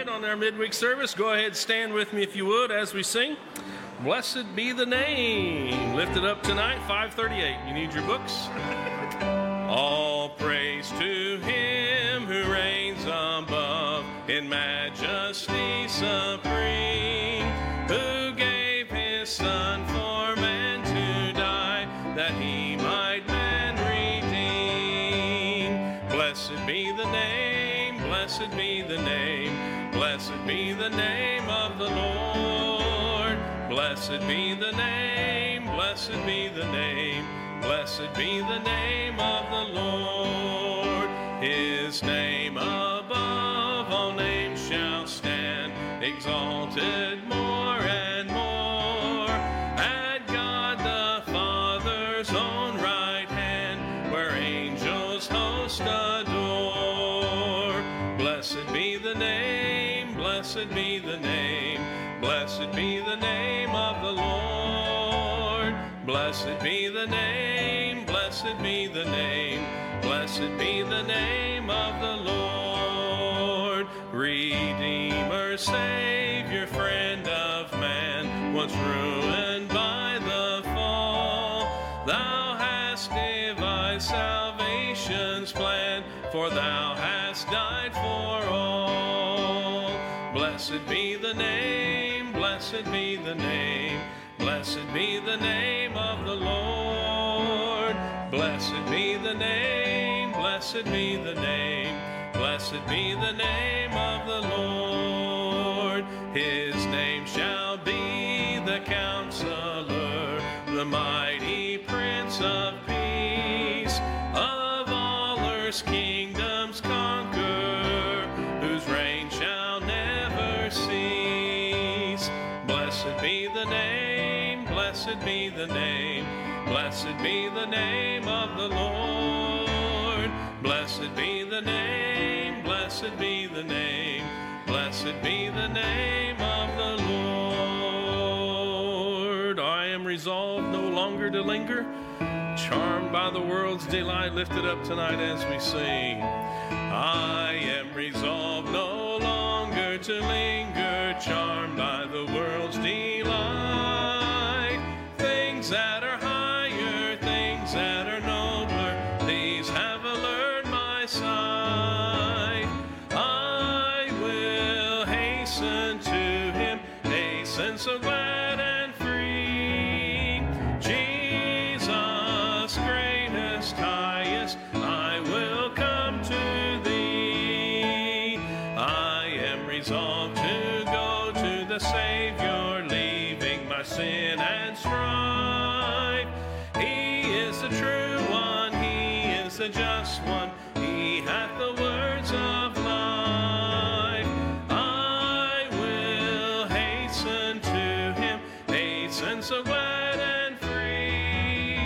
tonight on our midweek service. Go ahead, stand with me if you would as we sing. Blessed be the name. Lifted up tonight, 538. You need your books? name of the Lord. Blessed be the name, blessed be the name, blessed be the name of the Lord. His name above all names shall stand, exalted Blessed be the name, blessed be the name, blessed be the name of the Lord. Redeemer, Savior, friend of man, once ruined by the fall, thou hast devised salvation's plan, for thou hast died for all. Blessed be the name, blessed be the name, blessed be the name blessed be the name, blessed be the name of the Lord. His name shall be the counselor, the mighty Prince of Peace, of all earth's kingdoms conquer, whose reign shall never cease. Blessed be the name, blessed be the name, blessed be the name of the Lord. Blessed be the name, blessed be the name of the Lord. I am resolved no longer to linger, charmed by the world's delight, lifted up tonight as we sing. I am resolved no longer to linger, charmed by the world's delight. The just one, He hath the words of life. I will hasten to Him, hasten so glad and free.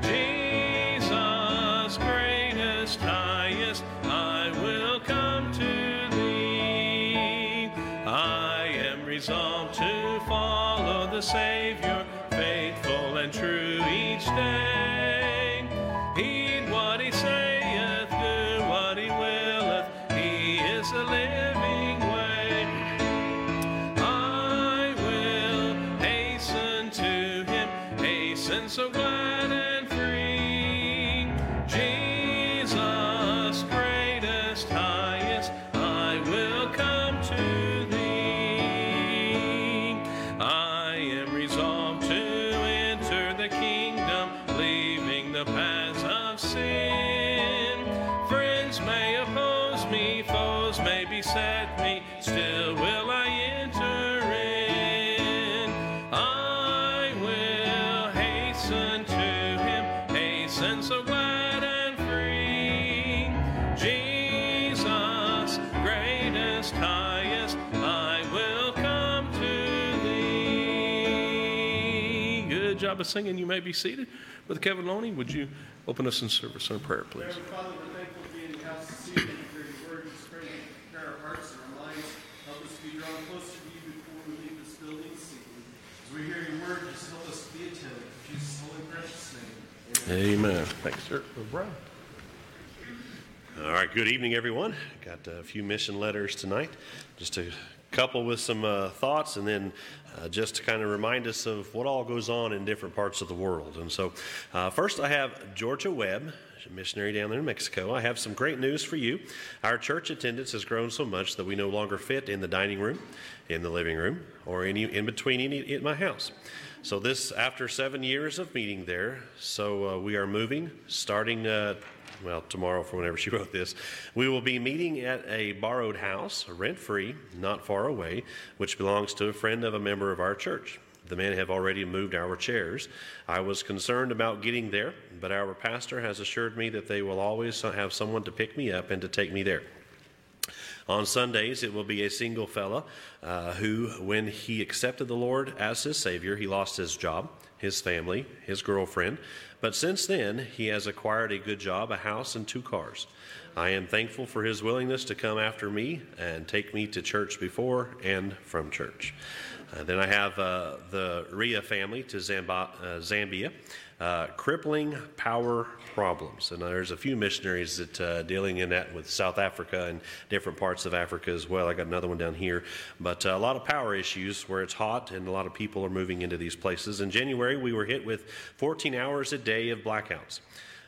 Jesus, greatest, highest, I will come to Thee. I am resolved to follow the Savior, Good job of singing. You may be seated. Brother Kevin Loney, would you open us in service and prayer, please? Heavenly Father, we're thankful to be in the house this evening for your word. Just pray to prepare our hearts and our minds. Help us to be drawn closer to you before we leave this building this evening. As we hear your word, just help us to be attentive. In Jesus' holy and precious name. Amen. Amen. Thanks, sir. Brother All right, good evening, everyone. Got a few mission letters tonight. Just a couple with some uh, thoughts, and then uh, just to kind of remind us of what all goes on in different parts of the world. And so, uh, first, I have Georgia Webb, missionary down there in Mexico. I have some great news for you. Our church attendance has grown so much that we no longer fit in the dining room, in the living room, or any in between any in my house. So this, after seven years of meeting there, so uh, we are moving, starting uh, well, tomorrow for whenever she wrote this, we will be meeting at a borrowed house, rent free, not far away, which belongs to a friend of a member of our church. The men have already moved our chairs. I was concerned about getting there, but our pastor has assured me that they will always have someone to pick me up and to take me there. On Sundays, it will be a single fella uh, who, when he accepted the Lord as his Savior, he lost his job, his family, his girlfriend. But since then, he has acquired a good job, a house, and two cars. I am thankful for his willingness to come after me and take me to church before and from church. Uh, then I have uh, the Ria family to uh, Zambia. Uh, crippling power problems. And there's a few missionaries that uh, dealing in that with South Africa and different parts of Africa as well. I got another one down here, but uh, a lot of power issues where it's hot and a lot of people are moving into these places. In January, we were hit with 14 hours a day of blackouts.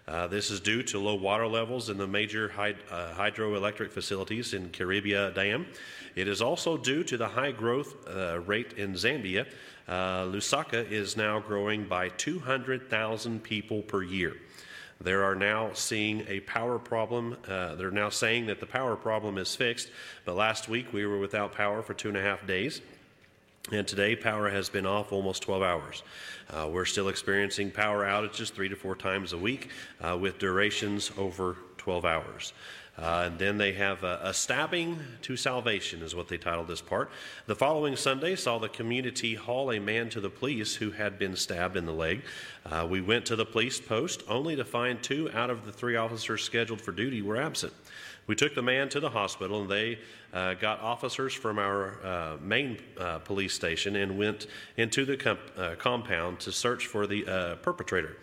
Uh, this is due to low water levels in the major hyd- uh, hydroelectric facilities in Kariba Dam. It is also due to the high growth uh, rate in Zambia. Uh, Lusaka is now growing by 200,000 people per year. They are now seeing a power problem. Uh, they're now saying that the power problem is fixed, but last week we were without power for two and a half days. And today, power has been off almost 12 hours. Uh, we're still experiencing power outages three to four times a week uh, with durations over 12 hours. Uh, and then they have a, a, stabbing to salvation, is what they titled this part. The following Sunday saw the community haul a man to the police who had been stabbed in the leg. Uh, we went to the police post only to find two out of the three officers scheduled for duty were absent. We took the man to the hospital, and they uh, got officers from our uh, main uh, police station and went into the comp- uh, compound to search for the perpetrator.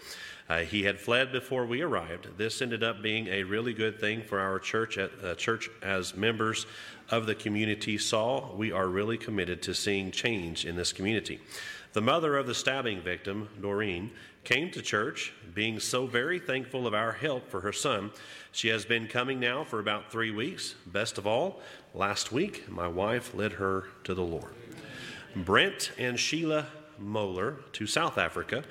Uh, he had fled before we arrived. This ended up being a really good thing for our church. At, uh, church, as members of the community saw, we are really committed to seeing change in this community. The mother of the stabbing victim, Doreen, came to church, being so very thankful of our help for her son. She has been coming now for about three weeks. Best of all, last week, my wife led her to the Lord. Brent and Sheila Moeller to South Africa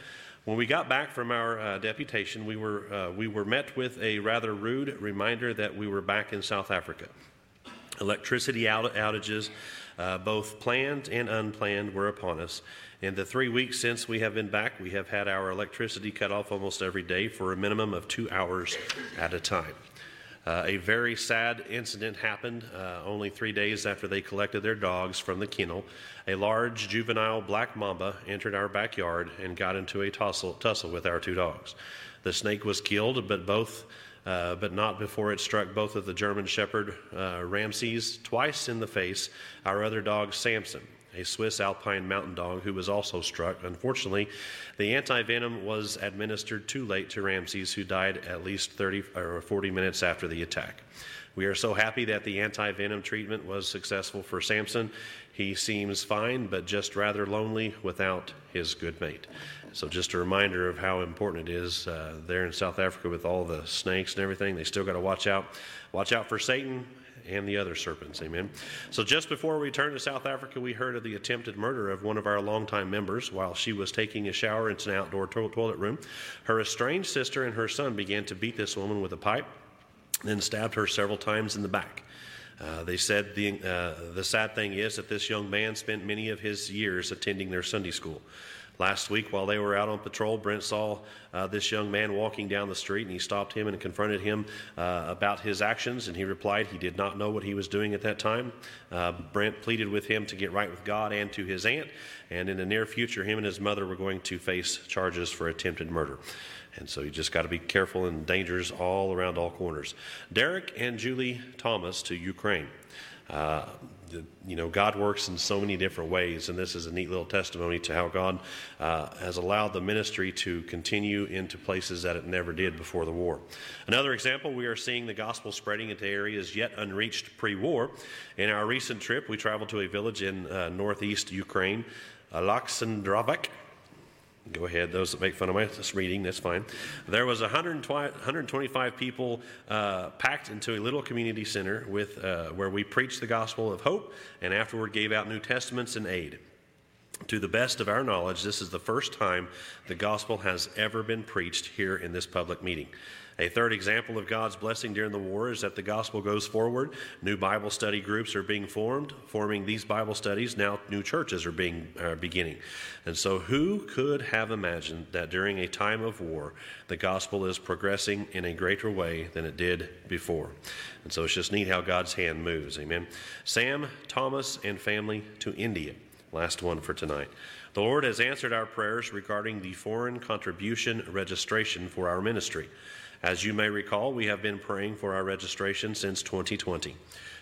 when we got back from our uh, deputation, we were, uh, we were met with a rather rude reminder that we were back in South Africa. Electricity out- outages, uh, both planned and unplanned, were upon us. In the three weeks since we have been back, we have had our electricity cut off almost every day for a minimum of two hours at a time. Uh, a very sad incident happened uh, only three days after they collected their dogs from the kennel. A large juvenile black mamba entered our backyard and got into a tussle, tussle with our two dogs. The snake was killed, but both. Uh, but not before it struck both of the German Shepherd uh, Ramses twice in the face, our other dog Samson a Swiss alpine mountain dog who was also struck. Unfortunately, the anti venom was administered too late to Ramses, who died at least 30 or 40 minutes after the attack. We are so happy that the anti venom treatment was successful for Samson. He seems fine, but just rather lonely without his good mate. So, just a reminder of how important it is uh, there in South Africa with all the snakes and everything. They still got to watch out. Watch out for Satan and the other serpents. Amen. So just before we turned to South Africa, we heard of the attempted murder of one of our longtime members while she was taking a shower in an outdoor to- toilet room. Her estranged sister and her son began to beat this woman with a pipe, then stabbed her several times in the back. Uh, they said the, uh, the sad thing is that this young man spent many of his years attending their Sunday school. Last week, while they were out on patrol, Brent saw uh, this young man walking down the street and he stopped him and confronted him uh, about his actions. And he replied he did not know what he was doing at that time. Uh, Brent pleaded with him to get right with God and to his aunt. And in the near future, him and his mother were going to face charges for attempted murder. And so you just got to be careful and dangers all around all corners. Derek and Julie Thomas to Ukraine. Uh, you know, God works in so many different ways, and this is a neat little testimony to how God uh, has allowed the ministry to continue into places that it never did before the war. Another example, we are seeing the gospel spreading into areas yet unreached pre war. In our recent trip, we traveled to a village in uh, northeast Ukraine, Alexandrovsk Go ahead, those that make fun of my reading, that's fine. There was 125 people uh, packed into a little community center with, uh, where we preached the gospel of hope and afterward gave out New Testaments and aid. To the best of our knowledge, this is the first time the gospel has ever been preached here in this public meeting. A third example of God's blessing during the war is that the gospel goes forward. New Bible study groups are being formed, forming these Bible studies. Now, new churches are being beginning. And so, who could have imagined that during a time of war, the gospel is progressing in a greater way than it did before? And so, it's just neat how God's hand moves. Amen. Sam, Thomas, and family to India. Last one for tonight. The Lord has answered our prayers regarding the foreign contribution registration for our ministry. As you may recall, we have been praying for our registration since 2020.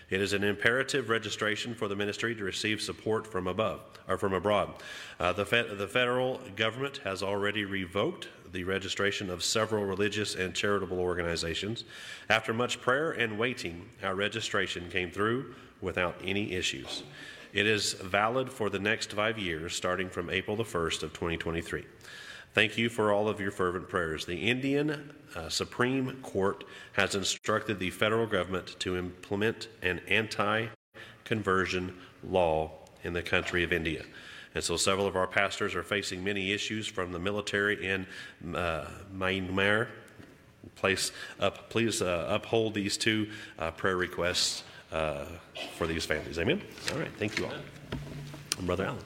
It is an imperative registration for the ministry to receive support from above or from abroad. Uh, the, the federal government has already revoked the registration of several religious and charitable organizations. After much prayer and waiting, our registration came through without any issues. It is valid for the next five years, starting from April the 1st of 2023. Thank you for all of your fervent prayers. The Indian uh, Supreme Court has instructed the federal government to implement an anti conversion law in the country of India. And so several of our pastors are facing many issues from the military in uh, Myanmar. Place up, please uh, uphold these two uh, prayer requests uh, for these families. Amen. All right. Thank you all. I'm Brother Allen.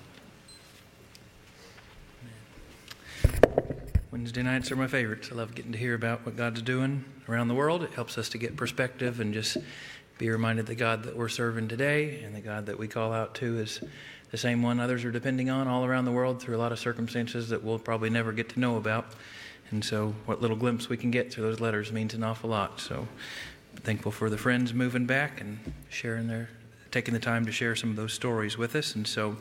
Wednesday nights are my favorites. I love getting to hear about what God's doing around the world. It helps us to get perspective and just be reminded the God that we're serving today and the God that we call out to is the same one others are depending on all around the world through a lot of circumstances that we'll probably never get to know about. And so, what little glimpse we can get through those letters means an awful lot. So, thankful for the friends moving back and sharing their, taking the time to share some of those stories with us. And so,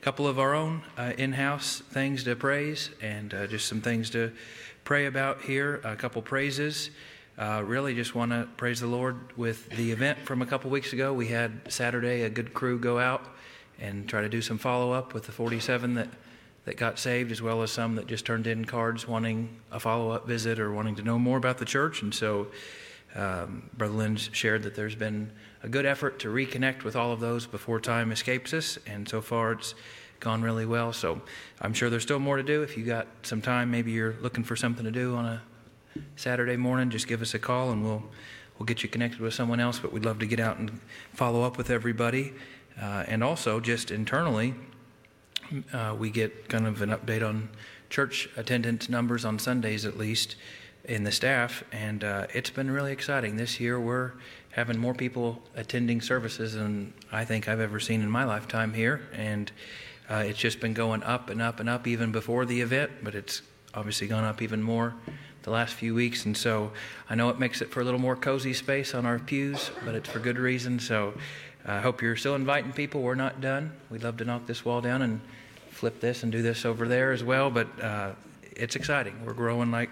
a couple of our own uh, in house things to praise and uh, just some things to pray about here. A couple praises. Uh, really just want to praise the Lord with the event from a couple weeks ago. We had Saturday a good crew go out and try to do some follow up with the 47 that, that got saved, as well as some that just turned in cards wanting a follow up visit or wanting to know more about the church. And so um, Brother Lynn shared that there's been a good effort to reconnect with all of those before time escapes us, and so far it's gone really well. So I'm sure there's still more to do. If you got some time, maybe you're looking for something to do on a Saturday morning, just give us a call and we'll we'll get you connected with someone else. But we'd love to get out and follow up with everybody, uh, and also just internally, uh, we get kind of an update on church attendance numbers on Sundays at least in the staff, and uh, it's been really exciting. This year, we're having more people attending services than I think I've ever seen in my lifetime here, and uh, it's just been going up and up and up even before the event, but it's obviously gone up even more the last few weeks, and so I know it makes it for a little more cozy space on our pews, but it's for good reason. So I hope you're still inviting people. We're not done. We'd love to knock this wall down and flip this and do this over there as well, but uh, it's exciting. We're growing like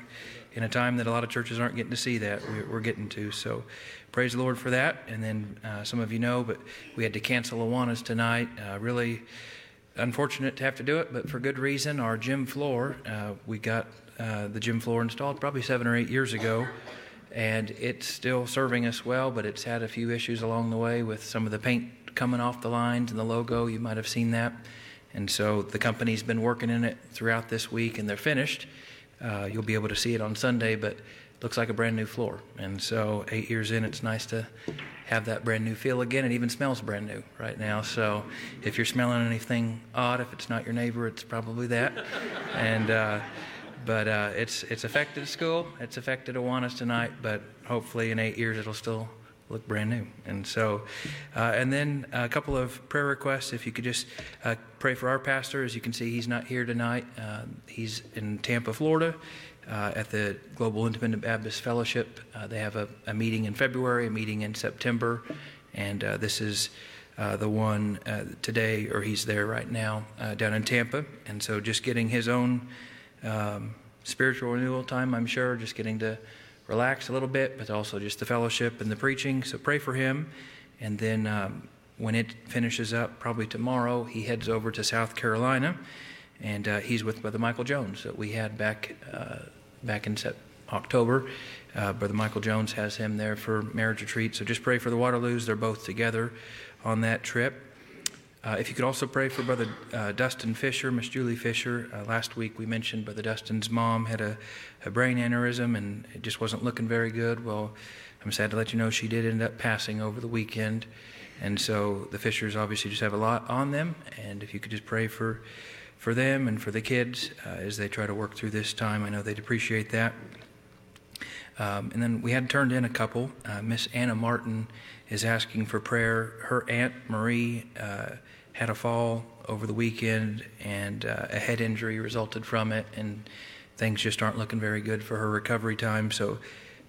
in a time that a lot of churches aren't getting to see that. We're getting to. So praise the Lord for that. And then uh, some of you know, but we had to cancel Awanas tonight. Uh, really unfortunate to have to do it, but for good reason. Our gym floor, uh, we got uh, the gym floor installed probably seven or eight years ago. And it's still serving us well, but it's had a few issues along the way with some of the paint coming off the lines and the logo. You might have seen that. And so the company's been working in it throughout this week, and they're finished. Uh, you'll be able to see it on Sunday, but looks like a brand new floor. And so, eight years in, it's nice to have that brand new feel again. It even smells brand new right now. So, if you're smelling anything odd, if it's not your neighbor, it's probably that. and uh, but uh, it's it's affected school. It's affected Awanas tonight. But hopefully, in eight years, it'll still look brand new. And so, uh, and then a couple of prayer requests. If you could just uh, pray for our pastor. As you can see, he's not here tonight. Uh, he's in Tampa, Florida. uh, at the Global Independent Baptist Fellowship. Uh, they have a, a, meeting in February, a meeting in September, and uh, this is the one today, or he's there right now down in Tampa. And so just getting his own um, spiritual renewal time, I'm sure, just getting to relax a little bit, but also just the fellowship and the preaching. So pray for him. And then um, when it finishes up, probably tomorrow, he heads over to South Carolina, and uh, he's with Brother Michael Jones that we had back uh, back in October. Uh, Brother Michael Jones has him there for marriage retreat. So just pray for the Waterloos. They're both together on that trip. Uh, if you could also pray for Brother uh, Dustin Fisher, Miss Julie Fisher. Uh, last week we mentioned Brother Dustin's mom had a, a, brain aneurysm and it just wasn't looking very good. Well, I'm sad to let you know she did end up passing over the weekend. And so the Fishers obviously just have a lot on them. And if you could just pray for, for them and for the kids uh, as they try to work through this time, I know they'd appreciate that. Um, and then we had turned in a couple. Uh, Miss Anna Martin is asking for prayer. Her aunt Marie uh, had a fall over the weekend, and uh, a head injury resulted from it, and things just aren't looking very good for her recovery time. So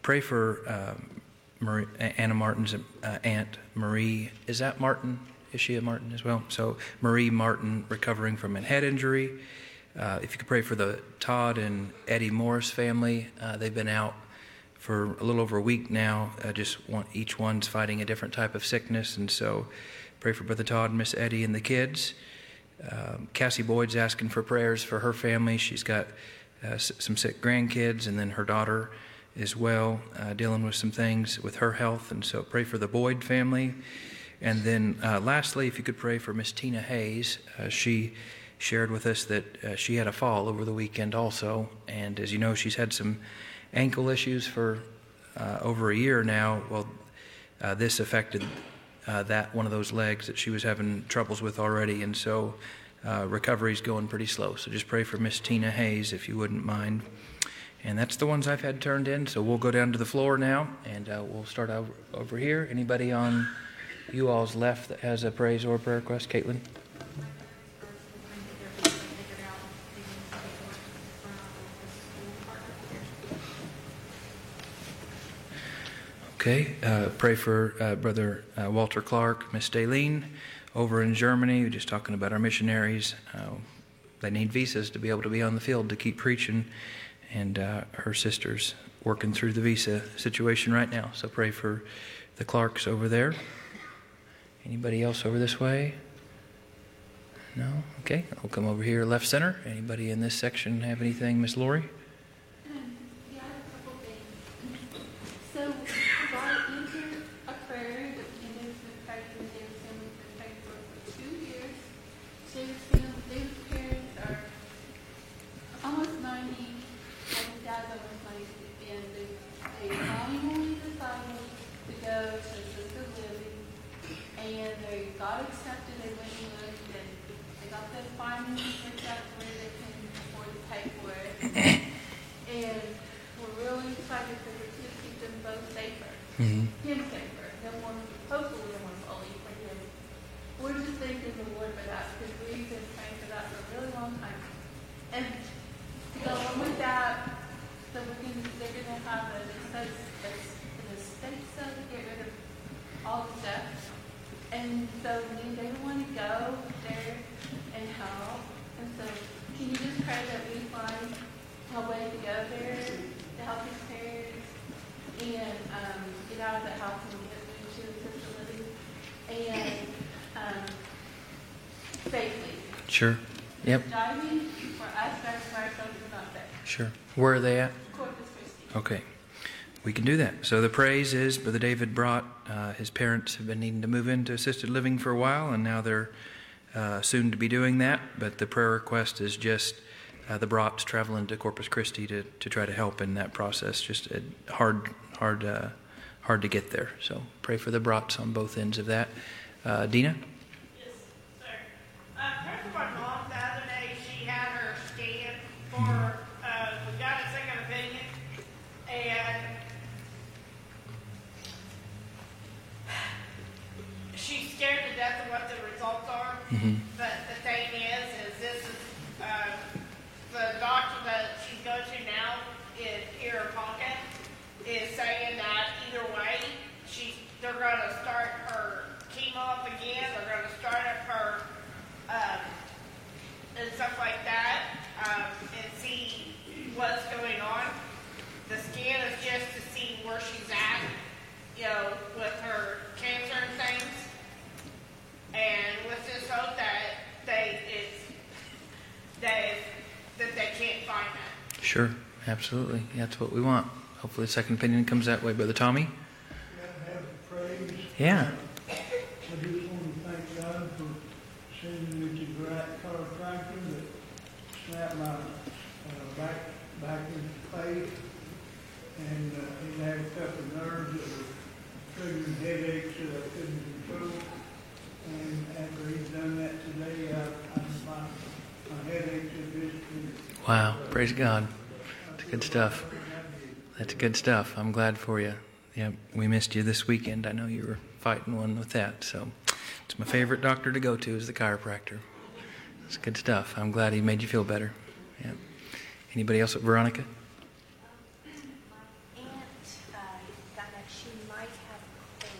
pray for um, Marie, Anna Martin's uh, aunt Marie. Is that Martin? Is she a Martin as well? So Marie Martin recovering from a head injury. Uh, if you could pray for the Todd and Eddie Morris family, uh, they've been out for a little over a week now. Uh, just want, each one's fighting a different type of sickness, and so pray for Brother Todd, Miss Eddie, and the kids. Um, Cassie Boyd's asking for prayers for her family. She's got uh, s- some sick grandkids, and then her daughter as well, uh, dealing with some things with her health. And so pray for the Boyd family. And then uh, lastly, if you could pray for Miss Tina Hayes. Uh, she shared with us that uh, she had a fall over the weekend also. And as you know, she's had some ankle issues for uh, over a year now. Well, uh, this affected uh, that one of those legs that she was having troubles with already, and so uh, is going pretty slow. So just pray for Miss Tina Hayes if you wouldn't mind. And that's the ones I've had turned in. So we'll go down to the floor now, and uh, we'll start over, over here. Anybody on you all's left that has a praise or prayer request? Caitlin? Okay, uh, pray for uh, Brother uh, Walter Clark, Miss Daleen over in Germany. We're just talking about our missionaries. Uh, they need visas to be able to be on the field to keep preaching, and uh, her sister's working through the visa situation right now. So pray for the Clarks over there. Anybody else over this way? No? Okay, I'll come over here left center. Anybody in this section have anything, Miss newspaper. Then one, hopefully, no one's only thinking, we're just thanking the Lord for that because we've been praying for that for a really long time. And to go so with that, so we can, they're going to have an expense that's an estate sale to get rid of all the stuff. And so they want to go there and help. And so can you just pray that we find a way to go there to help these parents? Lori? Sure. Yep. Sure. Where are they at? Corpus Christi. Okay. We can do that. So the praise is Brother David brought, uh, his parents have been needing to move into assisted living for a while, and now they're uh, soon to be doing that. But the prayer request is just uh, the Brats traveling to Corpus Christi to, to try to help in that process. Just a hard, hard, uh, hard to get there. So pray for the Brats on both ends of that. Uh, Dina? Yes, sorry. Uh praying for, my mom the other day she had her scan for uh, we got a second opinion, and she's scared to death of what the results are. Mm-hmm. But the thing is, is this is uh, the doctor that she's going to now. off again. They're going to start up her um, and stuff like that um, and see what's going on. The scan is just to see where she's at, you know, with her cancer and things. And let's just hope that they it's that it's, that they can't find that. Sure, absolutely. That's what we want. Hopefully, the second opinion comes that way, Brother Tommy. have praise. Yeah. I just want to thank God for sending me to the right chiropractor that snapped my uh, back, back into place. And uh, he had a couple of nerves that were triggering headaches that I couldn't control. And after he's done that today, I, I, my, my headaches have basically Wow. Praise God. Good stuff. That's good stuff. I'm glad for you. Yeah, we missed you this weekend. I know you were fighting one with that. So it's my favorite doctor to go to is the chiropractor. It's good stuff. I'm glad he made you feel better. Yeah. Anybody else? At Veronica? Uh, found out she might have colon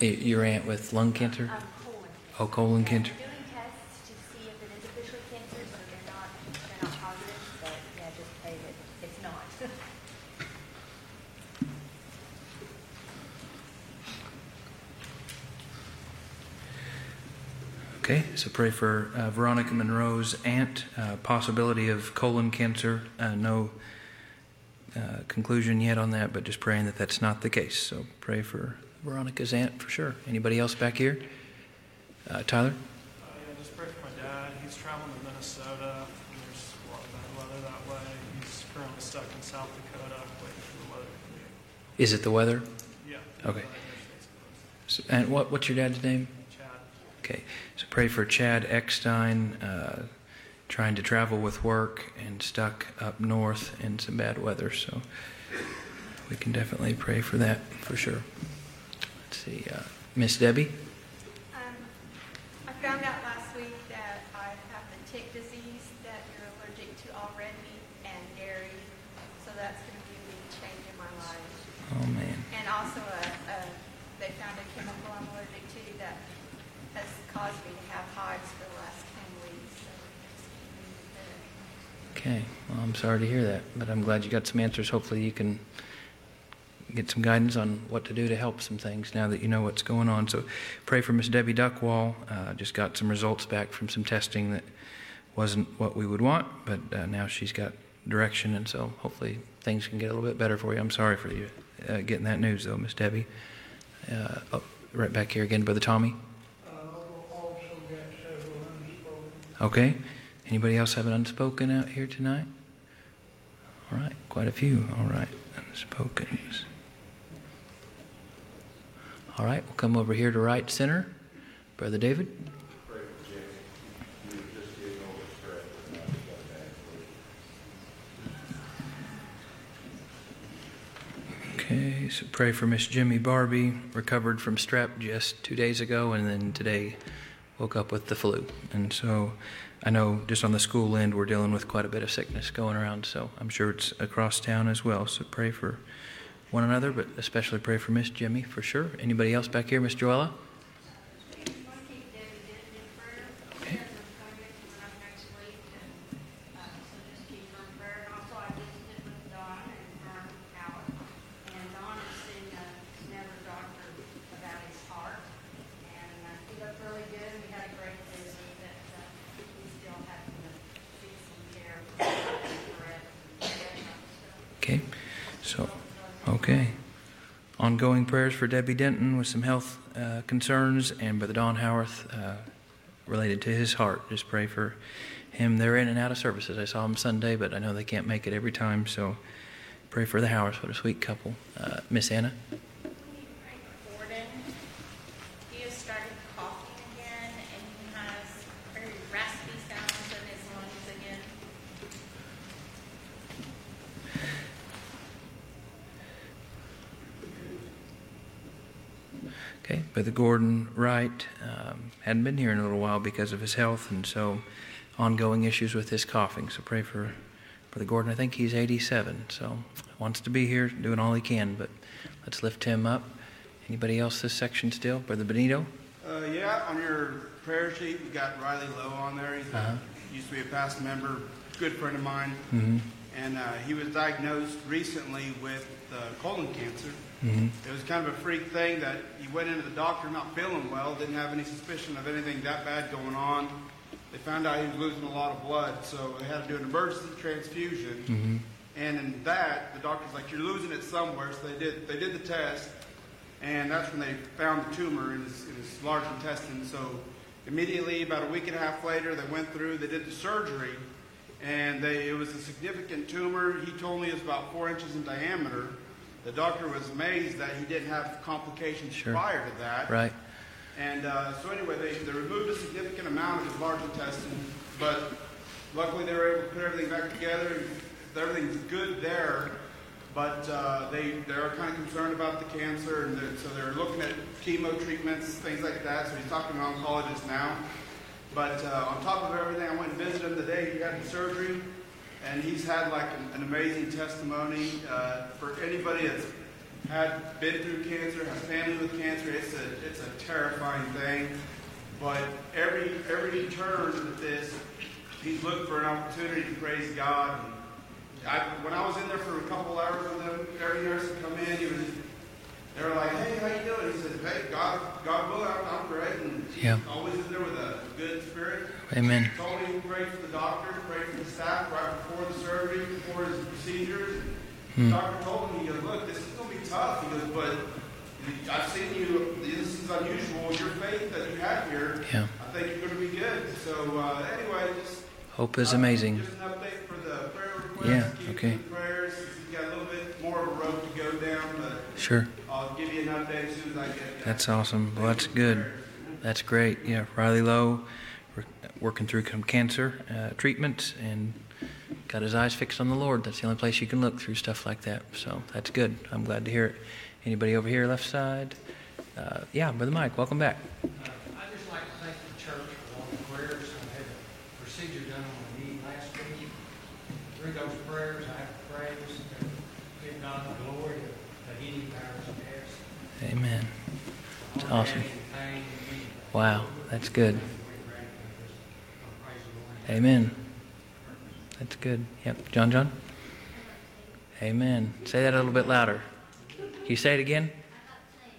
Y- cancer. Your aunt with lung cancer? Um, colon. Oh, colon cancer. They're doing tests to see if it is officially cancer, so they're not, they're not positive, but yeah, just pray that it's not. Okay, so pray for uh, Veronica Monroe's aunt, uh, possibility of colon cancer. Uh, no uh, conclusion yet on that, but just praying that that's not the case. So pray for Veronica's aunt for sure. Anybody else back here? Uh, Tyler? Uh, yeah, just pray for my dad. He's traveling to Minnesota. There's a lot of bad weather that way. He's currently stuck in South Dakota, waiting for the weather. Is it the weather? Yeah. Okay. So, and what, what's your dad's name? Okay, so pray for Chad Eckstein, uh, trying to travel with work and stuck up north in some bad weather. So we can definitely pray for that for sure. Let's see, uh, Miss Debbie. Um, I found out last week that I have the tick disease that you're allergic to already and dairy, so that's going to be a big change in my life. Oh man, And also, a, a, they found a chemical I'm allergic to that has caused me to have hives for the last 10 weeks. So it's keeping me sick. okay. Well, I'm sorry to hear that, but I'm glad you got some answers. Hopefully, you can get some guidance on what to do to help some things now that you know what's going on. So pray for Miss Debbie Duckwall. Uh, just got some results back from some testing that wasn't what we would want, but uh, now she's got direction, and so hopefully things can get a little bit better for you. I'm sorry for you uh, getting that news, though, Miss Debbie. Uh, oh, right back here again, Brother Tommy. Okay. Anybody else have an unspoken out here tonight? All right, quite a few. All right, unspoken. All right, we'll come over here to right center. Brother David. Okay, so pray for Miss Jimmy Barbie, recovered from strep just two days ago, and then today woke up with the flu. And so I know just on the school end, we're dealing with quite a bit of sickness going around, so I'm sure it's across town as well. So pray for one another, but especially pray for Miss Jimmy for sure. Anybody else back here, Miss Joella? Want to keep Debbie Denton in prayer? Okay. She has an appointment coming up next week, and, uh, so just keep her in prayer. And also, I visited with Don and Vern Howarth. And Don has seen a never doctor about his heart. And, uh, he looked really good. We had a great visit, but, uh, we still have to fix some care. for it. Okay, so, okay. Ongoing prayers for Debbie Denton with some health uh, concerns, and Brother Don Howarth uh, related to his heart. Just pray for him. They're in and out of services. I saw him Sunday, but I know they can't make it every time, so pray for the Howarths. What a sweet couple. Uh, Miss Anna? Gordon, he has started coughing again, and he has very raspy sounds in his lungs again. Okay, Brother Gordon Wright um, hadn't been here in a little while because of his health, and so ongoing issues with his coughing. So pray for Brother Gordon. I think he's 87, so wants to be here, doing all he can. But let's lift him up Anybody else this section still? Brother Benito? Uh, yeah, on your prayer sheet, you got Riley Lowe on there. He's a, Uh-huh. used to be a past member, good friend of mine. Mm-hmm. And uh, he was diagnosed recently with uh, colon cancer. Mm-hmm. It was kind of a freak thing that he went into the doctor not feeling well, didn't have any suspicion of anything that bad going on. They found out he was losing a lot of blood, so they had to do an emergency transfusion. Mm-hmm. And in that, the doctor's like, "You're losing it somewhere." So they did. They did the test, and that's when they found the tumor in his, in his large intestine. So immediately, about a week and a half later, they went through. They did the surgery, and they, it was a significant tumor. He told me it was about four inches in diameter. The doctor was amazed that he didn't have complications Sure. prior to that. Right. And uh, so anyway, they, they removed a significant amount of his large intestine, but luckily they were able to put everything back together. Everything's good there, but uh, they they're kind of concerned about the cancer, and they're, so they're looking at chemo treatments, things like that. So he's talking to an oncologist now. But uh, on top of everything, I went and visited him the day he had the surgery, and he's had like an, an amazing testimony uh, for anybody that's had been through cancer, has family with cancer. It's a it's a terrifying thing, but every every turn with this, he's looking for an opportunity to praise God. And I, when I was in there for a couple hours with him, every nurse would come in. He was they were like, "Hey, how you doing?" He said, "Hey, God, God willing, I'm, I'm great." And Yeah. always in there with a good spirit. Amen. Told me to pray for the doctor, pray for the staff right before the surgery, before his procedures. Hmm. The doctor told him, he goes, look, this is going to be tough. He goes, but I've seen you, this is unusual. Your faith that you have here, Yeah. I think you're going to be good. So uh, anyway, just Hope is uh, amazing. Just an update for the prayer request. Yeah, Keep okay. prayers. You got a little bit more of a road to go down, but Sure. That's awesome. Well, that's good. That's great. Yeah, Riley Lowe, working through some cancer uh, treatment and got his eyes fixed on the Lord. That's the only place you can look through stuff like that. So that's good. I'm glad to hear it. Anybody over here, left side? Uh, yeah, Brother Mike, welcome back. Uh, I'd just like to thank the church for all the prayers. I had a procedure done on my knee last week. Through those prayers, I have praise and give God the glory of the healing powers of death. Amen. That's All awesome. Wow, that's good. Amen. That's good. Yep. John, John? Amen. Say that a little bit louder. Can you say it again?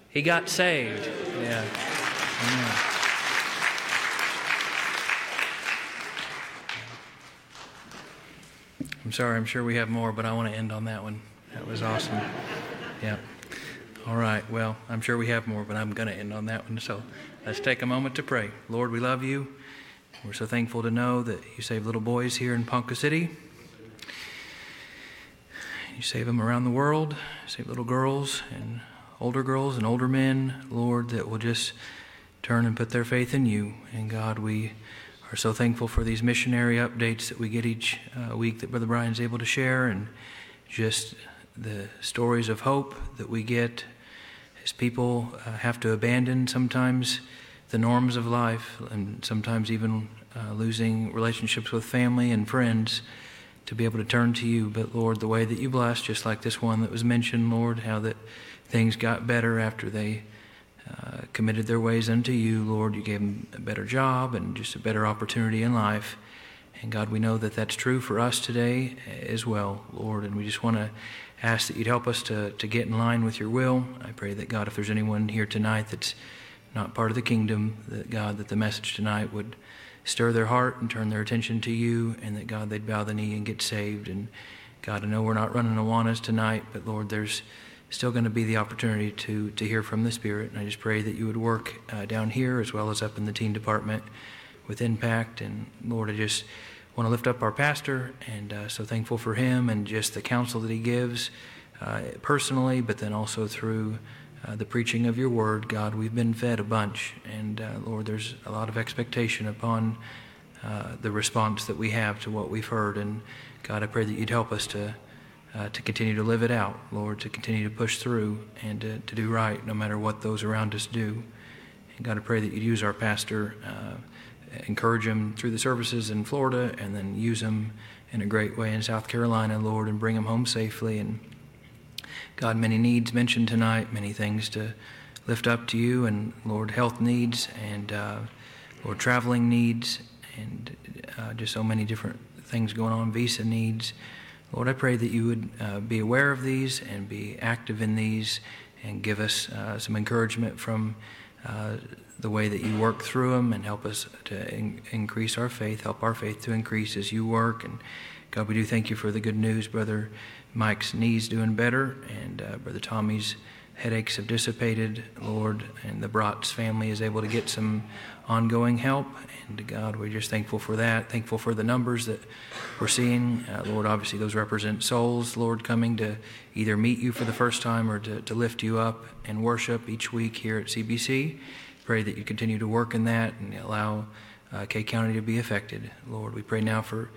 He got saved. Yeah. Amen. I'm sorry, I'm sure we have more, but I want to end on that one. That was awesome. Yeah. All right. Well, I'm sure we have more, but I'm going to end on that one. So let's take a moment to pray. Lord, we love you. We're so thankful to know that you save little boys here in Ponca City. You save them around the world, save little girls and older girls and older men, Lord, that will just turn and put their faith in you. And God, we are so thankful for these missionary updates that we get each uh, week that Brother Brian's able to share and just the stories of hope that we get as people uh, have to abandon sometimes the norms of life and sometimes even uh, losing relationships with family and friends to be able to turn to you. But Lord, the way that you blessed, just like this one that was mentioned, Lord, how that things got better after they uh, committed their ways unto you, Lord. You gave them a better job and just a better opportunity in life. And God, we know that that's true for us today as well, Lord. And we just want to ask that you'd help us to, to get in line with your will. I pray that, God, if there's anyone here tonight that's not part of the kingdom, that, God, that the message tonight would stir their heart and turn their attention to you, and that, God, they'd bow the knee and get saved. And, God, I know we're not running Awanas tonight, but, Lord, there's still going to be the opportunity to, to hear from the Spirit. And I just pray that you would work uh, down here as well as up in the teen department with impact. And Lord, I just want to lift up our pastor and uh, so thankful for him and just the counsel that he gives uh, personally, but then also through uh, the preaching of your word. God, we've been fed a bunch. And uh, Lord, there's a lot of expectation upon uh, the response that we have to what we've heard. And God, I pray that you'd help us to uh, to continue to live it out, Lord, to continue to push through and to, to do right no matter what those around us do. And God, I pray that you'd use our pastor, encourage them through the services in Florida, and then use them in a great way in South Carolina, Lord, and bring them home safely. And God, many needs mentioned tonight, many things to lift up to you, and Lord, health needs, and uh, Lord, traveling needs, and uh, just so many different things going on, visa needs. Lord, I pray that you would uh, be aware of these and be active in these and give us uh, some encouragement from uh, the way that you work through them and help us to in- increase our faith, help our faith to increase as you work. And God, we do thank you for the good news. Brother Mike's knees doing better, and uh, Brother Tommy's headaches have dissipated, Lord, and the Bratz family is able to get some ongoing help. And God, we're just thankful for that. Thankful for the numbers that we're seeing. Uh, Lord, obviously, those represent souls, Lord, coming to either meet you for the first time or to, to lift you up and worship each week here at CBC. Pray that you continue to work in that and allow uh, Kay County to be affected. Lord, we pray now for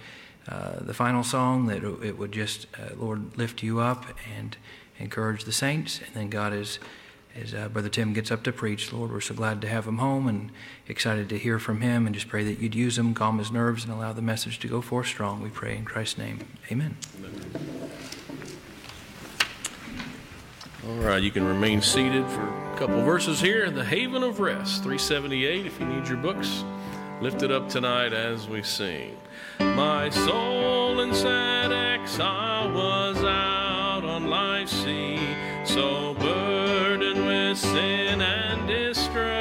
uh, the final song that it would just, uh, Lord, lift you up and encourage the saints. And then, God, as, as uh, Brother Tim gets up to preach, Lord, we're so glad to have him home and excited to hear from him and just pray that you'd use him, calm his nerves, and allow the message to go forth strong. We pray in Christ's name. Amen. All right, you can remain seated for a couple verses here. The Haven of Rest, 378, if you need your books. Lift it up tonight as we sing. My soul in sad exile was out on life's sea, so burdened with sin and distress,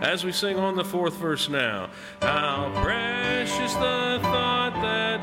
as we sing on the fourth verse now. How precious the thought that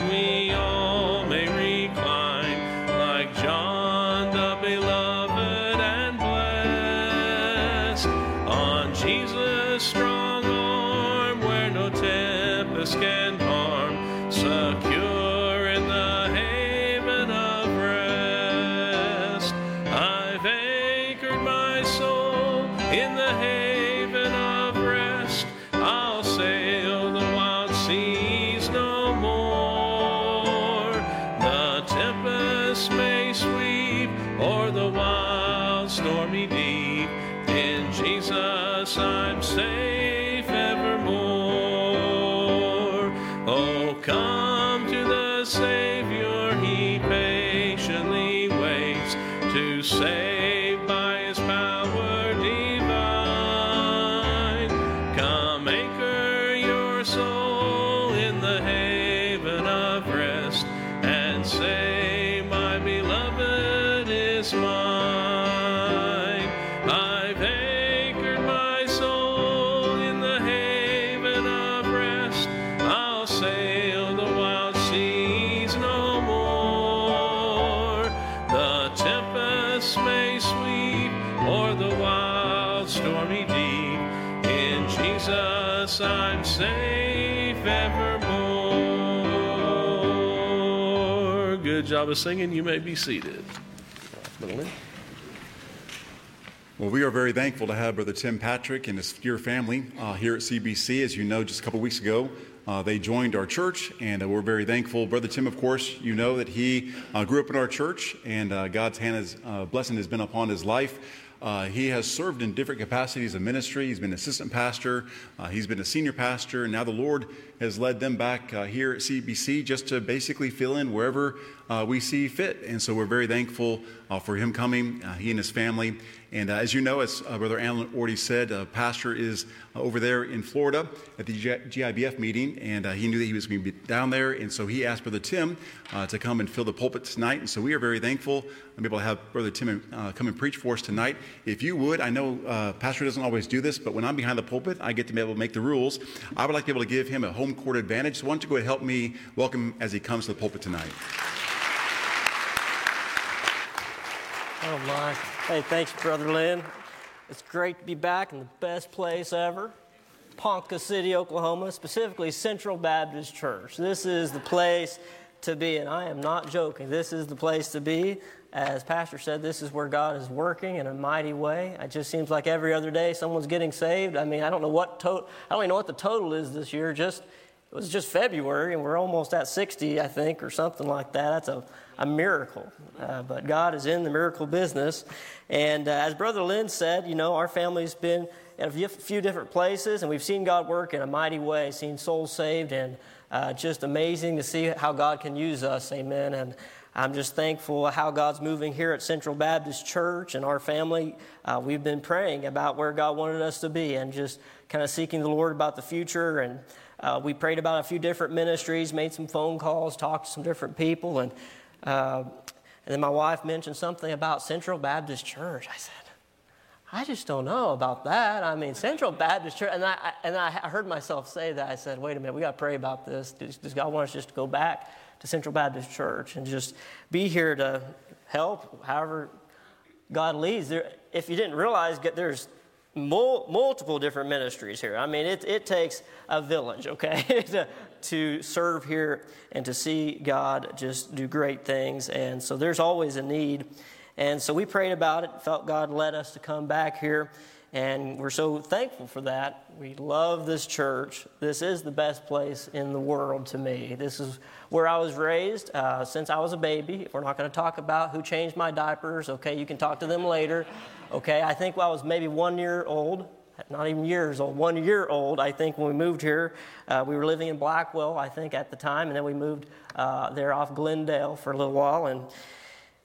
singing. You may be seated. Well, we are very thankful to have Brother Tim Patrick and his dear family uh, here at CBC. As you know, just a couple weeks ago, uh, they joined our church, and uh, we're very thankful. Brother Tim, of course, you know that he uh, grew up in our church, and uh, God's hand has, uh, blessing has been upon his life. Uh, he has served in different capacities of ministry. He's been assistant pastor, uh, he's been a senior pastor, and now the Lord has led them back uh, here at CBC just to basically fill in wherever uh, we see fit. And so we're very thankful uh, for him coming, uh, he and his family. And uh, as you know, as uh, Brother Allen already said, uh, Pastor is uh, over there in Florida at the G- GIBF meeting, and uh, he knew that he was going to be down there. And so he asked Brother Tim uh, to come and fill the pulpit tonight. And so we are very thankful to be able to have Brother Tim come and preach for us tonight. If you would, I know Pastor doesn't always do this, but when I'm behind the pulpit, I get to be able to make the rules. I would like to be able to give him a home court advantage. So why don't you go ahead and help me welcome as he comes to the pulpit tonight? Oh my. Hey, thanks, Brother Lynn. It's great to be back in the best place ever, Ponca City, Oklahoma, specifically Central Baptist Church. This is the place to be, and I am not joking. This is the place to be. As Pastor said, this is where God is working in a mighty way. It just seems like every other day someone's getting saved. I mean, I don't know what to- I don't even know what the total is this year. Just was just February, and we're almost at 60, I think, or something like that. That's a, a miracle. Uh, but God is in the miracle business. And uh, as Brother Lynn said, you know, our family's been in a few- few different places, and we've seen God work in a mighty way, seen souls saved, and uh, just amazing to see how God can use us. Amen. And I'm just thankful how God's moving here at Central Baptist Church and our family. Uh, we've been praying about where God wanted us to be and just kind of seeking the Lord about the future. And uh, we prayed about a few different ministries, made some phone calls, talked to some different people. And, uh, and then my wife mentioned something about Central Baptist Church. I said, I just don't know about that. I mean, Central Baptist Church, and I, and I heard myself say that. I said, wait a minute, we got to pray about this. Does, does God want us just to go back to Central Baptist Church and just be here to help however God leads? There, if you didn't realize, there's mul- multiple different ministries here. I mean, it, it takes a village, okay, to, to serve here and to see God just do great things. And so there's always a need. And so we prayed about it, felt God led us to come back here, and we're so thankful for that. We love this church. This is the best place in the world to me. This is where I was raised uh, since I was a baby. We're not going to talk about who changed my diapers, okay, you can talk to them later. Okay, I think I was maybe one year old, not even years old, one year old, I think, when we moved here. Uh, we were living in Blackwell, I think, at the time, and then we moved uh, there off Glendale for a little while. And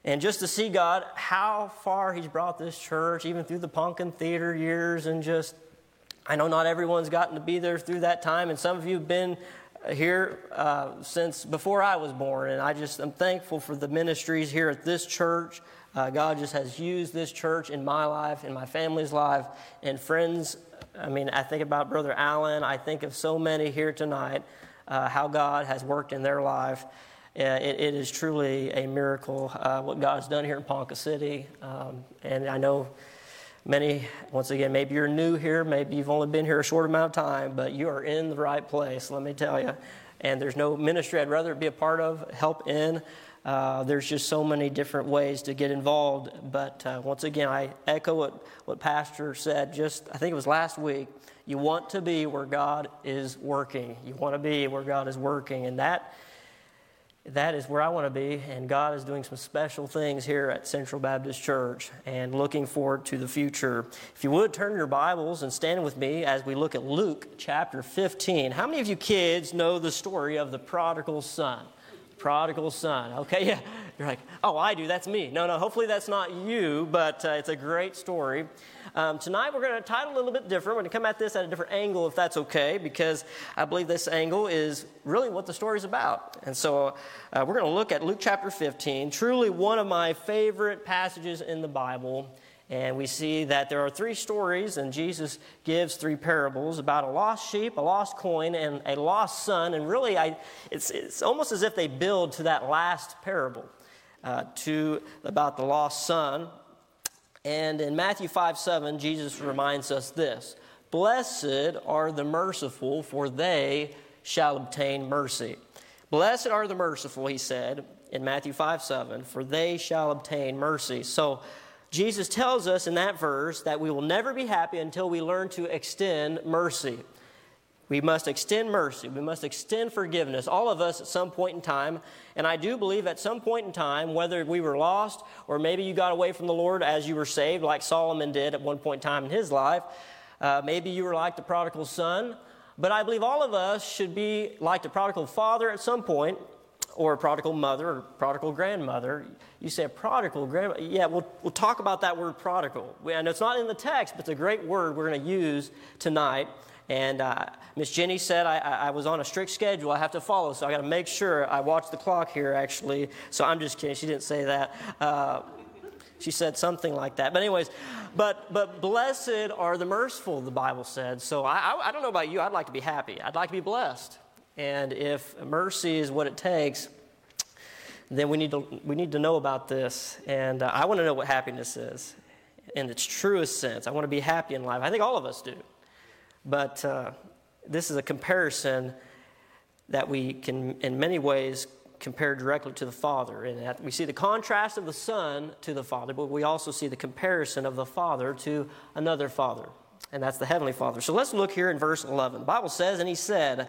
and just to see God, how far He's brought this church, even through the Poncan Theater years, and just, I know not everyone's gotten to be there through that time, and some of you have been here uh, since before I was born, and I just am thankful for the ministries here at this church. Uh, God just has used this church in my life, in my family's life, and friends. I mean, I think about Brother Allen. I think of so many here tonight, uh, how God has worked in their life. Uh, it, it is truly a miracle uh, what God has done here in Ponca City. Um, and I know many, once again, maybe you're new here, maybe you've only been here a short amount of time, but you are in the right place, let me tell you. And there's no ministry I'd rather be a part of, help in. Uh, there's just so many different ways to get involved. But uh, once again, I echo what, what Pastor said just, I think it was last week. You want to be where God is working. You want to be where God is working. And that that is where I want to be, and God is doing some special things here at Central Baptist Church and looking forward to the future. If you would turn your Bibles and stand with me as we look at Luke chapter 15. How many of you kids know the story of the prodigal son? Prodigal son. Okay, yeah. You're like, oh, I do. That's me. No, no, hopefully that's not you, but uh, it's a great story. Um, tonight we're going to title a little bit different. We're going to come at this at a different angle, if that's okay, because I believe this angle is really what the story's about. And so uh, we're going to look at Luke chapter 15, truly one of my favorite passages in the Bible. And we see that there are three stories, and Jesus gives three parables about a lost sheep, a lost coin, and a lost son. And really, I, it's, it's almost as if they build to that last parable, uh, to about the lost son. And in Matthew 5 7, Jesus reminds us this Blessed are the merciful, for they shall obtain mercy. Blessed are the merciful, he said in Matthew 5 7, for they shall obtain mercy. So Jesus tells us in that verse that we will never be happy until we learn to extend mercy. We must extend mercy. We must extend forgiveness. All of us at some point in time. And I do believe at some point in time, whether we were lost or maybe you got away from the Lord as you were saved, like Solomon did at one point in time in his life, uh, maybe you were like the prodigal son. But I believe all of us should be like the prodigal father at some point, or a prodigal mother, or prodigal grandmother. You say prodigal grandmother. Yeah, we'll, we'll talk about that word prodigal. And it's not in the text, but it's a great word we're going to use tonight. And uh, Miss Jenny said I, I, was on a strict schedule I have to follow, so I got to make sure I watch the clock here, actually. So I'm just kidding. She didn't say that. Uh, she said something like that. But, anyways, but, but blessed are the merciful, the Bible said. So I, I, I don't know about you. I'd like to be happy, I'd like to be blessed. And if mercy is what it takes, then we need to, we need to know about this. And uh, I want to know what happiness is in its truest sense. I want to be happy in life. I think all of us do. But uh, this is a comparison that we can, in many ways, compare directly to the Father. And we see the contrast of the Son to the Father, but we also see the comparison of the Father to another Father, and that's the Heavenly Father. So let's look here in verse 11. The Bible says, And he said,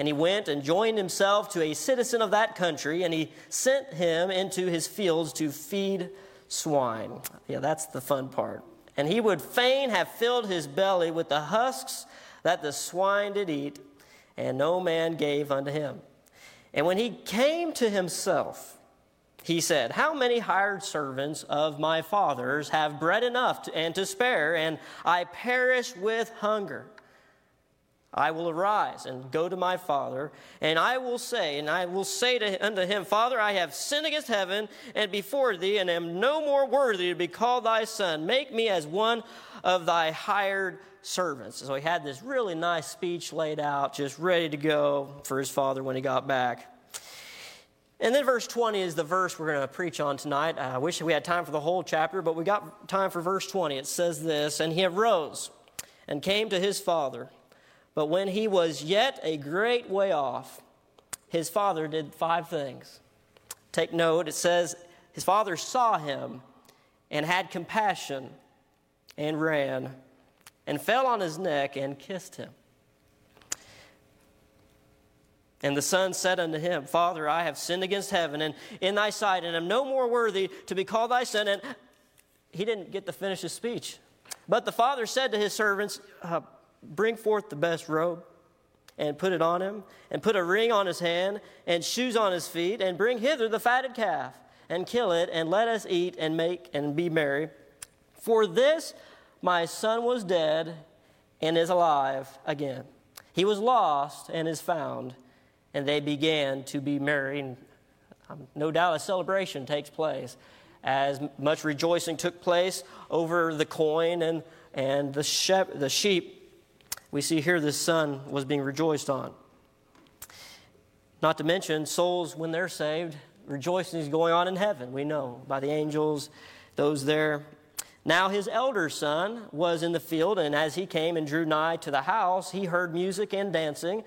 And he went and joined himself to a citizen of that country, and he sent him into his fields to feed swine. Yeah, that's the fun part. And he would fain have filled his belly with the husks that the swine did eat and no man gave unto him. And when he came to himself, he said, How many hired servants of my father's have bread enough to, and to spare, and I perish with hunger? I will arise and go to my father, and I will say, and I will say to, unto him, Father, I have sinned against heaven and before thee, and am no more worthy to be called thy son. Make me as one of thy hired servants. So he had this really nice speech laid out, just ready to go for his father when he got back. And then verse 20 is the verse we're going to preach on tonight. I wish we had time for the whole chapter, but we got time for verse 20. It says this And he arose and came to his father. But when he was yet a great way off, his father did five things. Take note, it says, His father saw him and had compassion and ran and fell on his neck and kissed him. And the son said unto him, Father, I have sinned against heaven and in thy sight, and am no more worthy to be called thy son. And he didn't get to finish his speech. But the father said to his servants, uh, Bring forth the best robe and put it on him, and put a ring on his hand, and shoes on his feet, and bring hither the fatted calf, and kill it, and let us eat and make and be merry. For this my son was dead and is alive again. He was lost and is found. And they began to be merry. Um, no doubt a celebration takes place as much rejoicing took place over the coin and, and the, shep- the sheep. We see here this son was being rejoiced on. Not to mention, souls, when they're saved, rejoicing is going on in heaven, we know, by the angels, those there. Now his elder son was in the field, and as he came and drew nigh to the house, he heard music and dancing.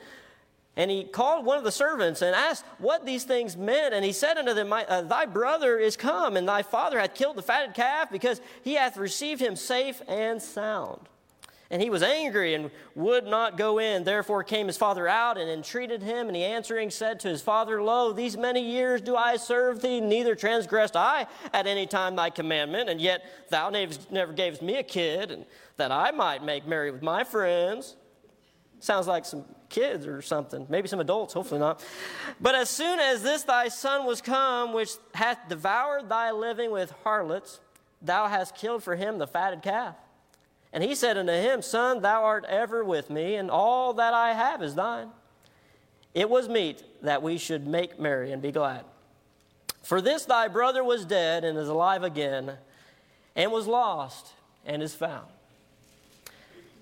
And he called one of the servants and asked what these things meant. And he said unto them, uh, Thy brother is come, and thy father hath killed the fatted calf, because he hath received him safe and sound. And he was angry and would not go in. Therefore came his father out and entreated him. And he answering said to his father, Lo, these many years do I serve thee, neither transgressed I at any time thy commandment. And yet thou never gavest me a kid, and that I might make merry with my friends. Sounds like some kids or something, maybe some adults, hopefully not. But as soon as this thy son was come, which hath devoured thy living with harlots, thou hast killed for him the fatted calf. And he said unto him, Son, thou art ever with me, and all that I have is thine. it was meet that we should make merry and be glad. For this thy brother was dead and is alive again, and was lost and is found.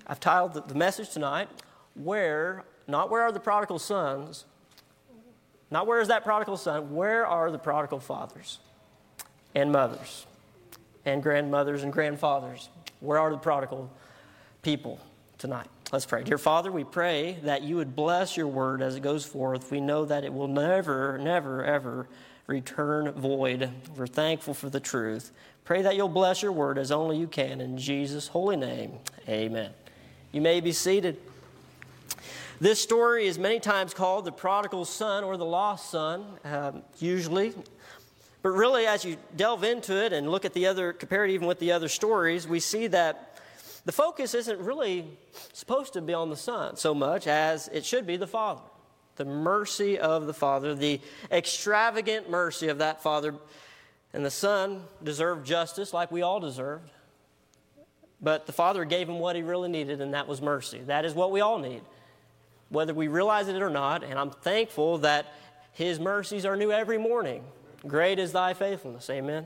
I've titled the message tonight, Where, not where are the prodigal sons, not where is that prodigal son, where are the prodigal fathers and mothers and grandmothers and grandfathers? Where are the prodigal people tonight? Let's pray. Dear Father, we pray that you would bless your word as it goes forth. We know that it will never, never, ever return void. We're thankful for the truth. Pray that you'll bless your word as only you can. In Jesus' holy name, amen. You may be seated. This story is many times called the prodigal son or the lost son, um, usually. But really, as you delve into it and look at the other, compare it even with the other stories, we see that the focus isn't really supposed to be on the son so much as it should be the father. The mercy of the father, the extravagant mercy of that father. And the son deserved justice like we all deserved. But the father gave him what he really needed, and that was mercy. That is what we all need whether we realize it or not. And I'm thankful that His mercies are new every morning. Great is thy faithfulness. Amen.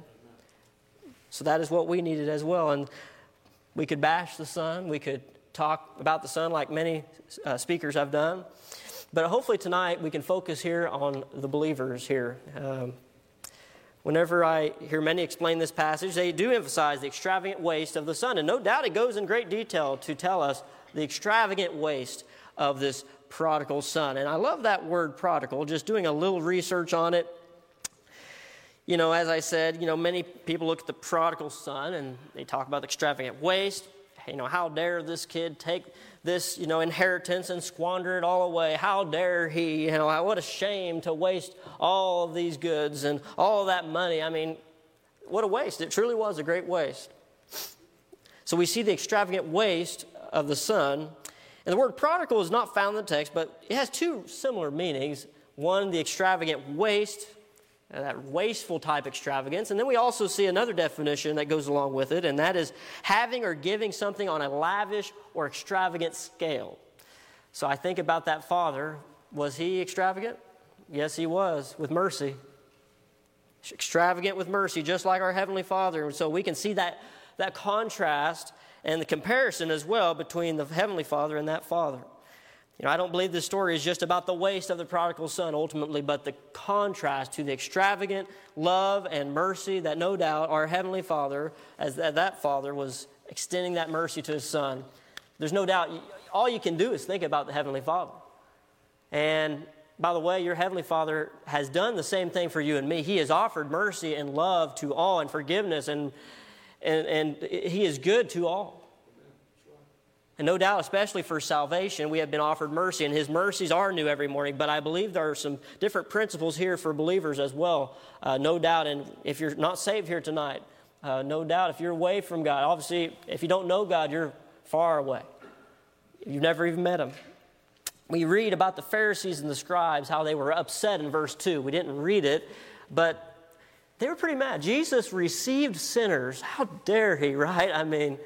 So that is what we needed as well. And we could bash the son, we could talk about the son like many uh, speakers have done. But hopefully tonight we can focus here on the believers here. Um, whenever I hear many explain this passage, they do emphasize the extravagant waste of the son. And no doubt it goes in great detail to tell us the extravagant waste of this prodigal son. And I love that word prodigal, just doing a little research on it. You know, as I said, you know, many people look at the prodigal son and they talk about the extravagant waste. You know, how dare this kid take this, you know, inheritance and squander it all away? How dare he? You know, what a shame to waste all of these goods and all that money. I mean, what a waste. It truly was a great waste. So we see the extravagant waste of the son and the word prodigal is not found in the text, but it has two similar meanings. One, the extravagant waste, Uh, that wasteful type extravagance. And then we also see another definition that goes along with it, and that is having or giving something on a lavish or extravagant scale. So I think about that father. Was he extravagant? Yes, he was, with mercy. Extravagant with mercy, just like our Heavenly Father. And so we can see that, that contrast and the comparison as well between the Heavenly Father and that Father. You know, I don't believe this story is just about the waste of the prodigal son ultimately, but the contrast to the extravagant love and mercy that no doubt our Heavenly Father, as that Father, was extending that mercy to His Son. There's no doubt, all you can do is think about the Heavenly Father. And by the way, your Heavenly Father has done the same thing for you and me. He has offered mercy and love to all and forgiveness and and, and He is good to all. And no doubt, especially for salvation, we have been offered mercy, and His mercies are new every morning. But I believe there are some different principles here for believers as well. Uh, no doubt, and if you're not saved here tonight, uh, no doubt, if you're away from God, obviously, if you don't know God, you're far away. You've never even met Him. We read about the Pharisees and the scribes, how they were upset in verse 2. We didn't read it, but they were pretty mad. Jesus received sinners. How dare he, right? I mean,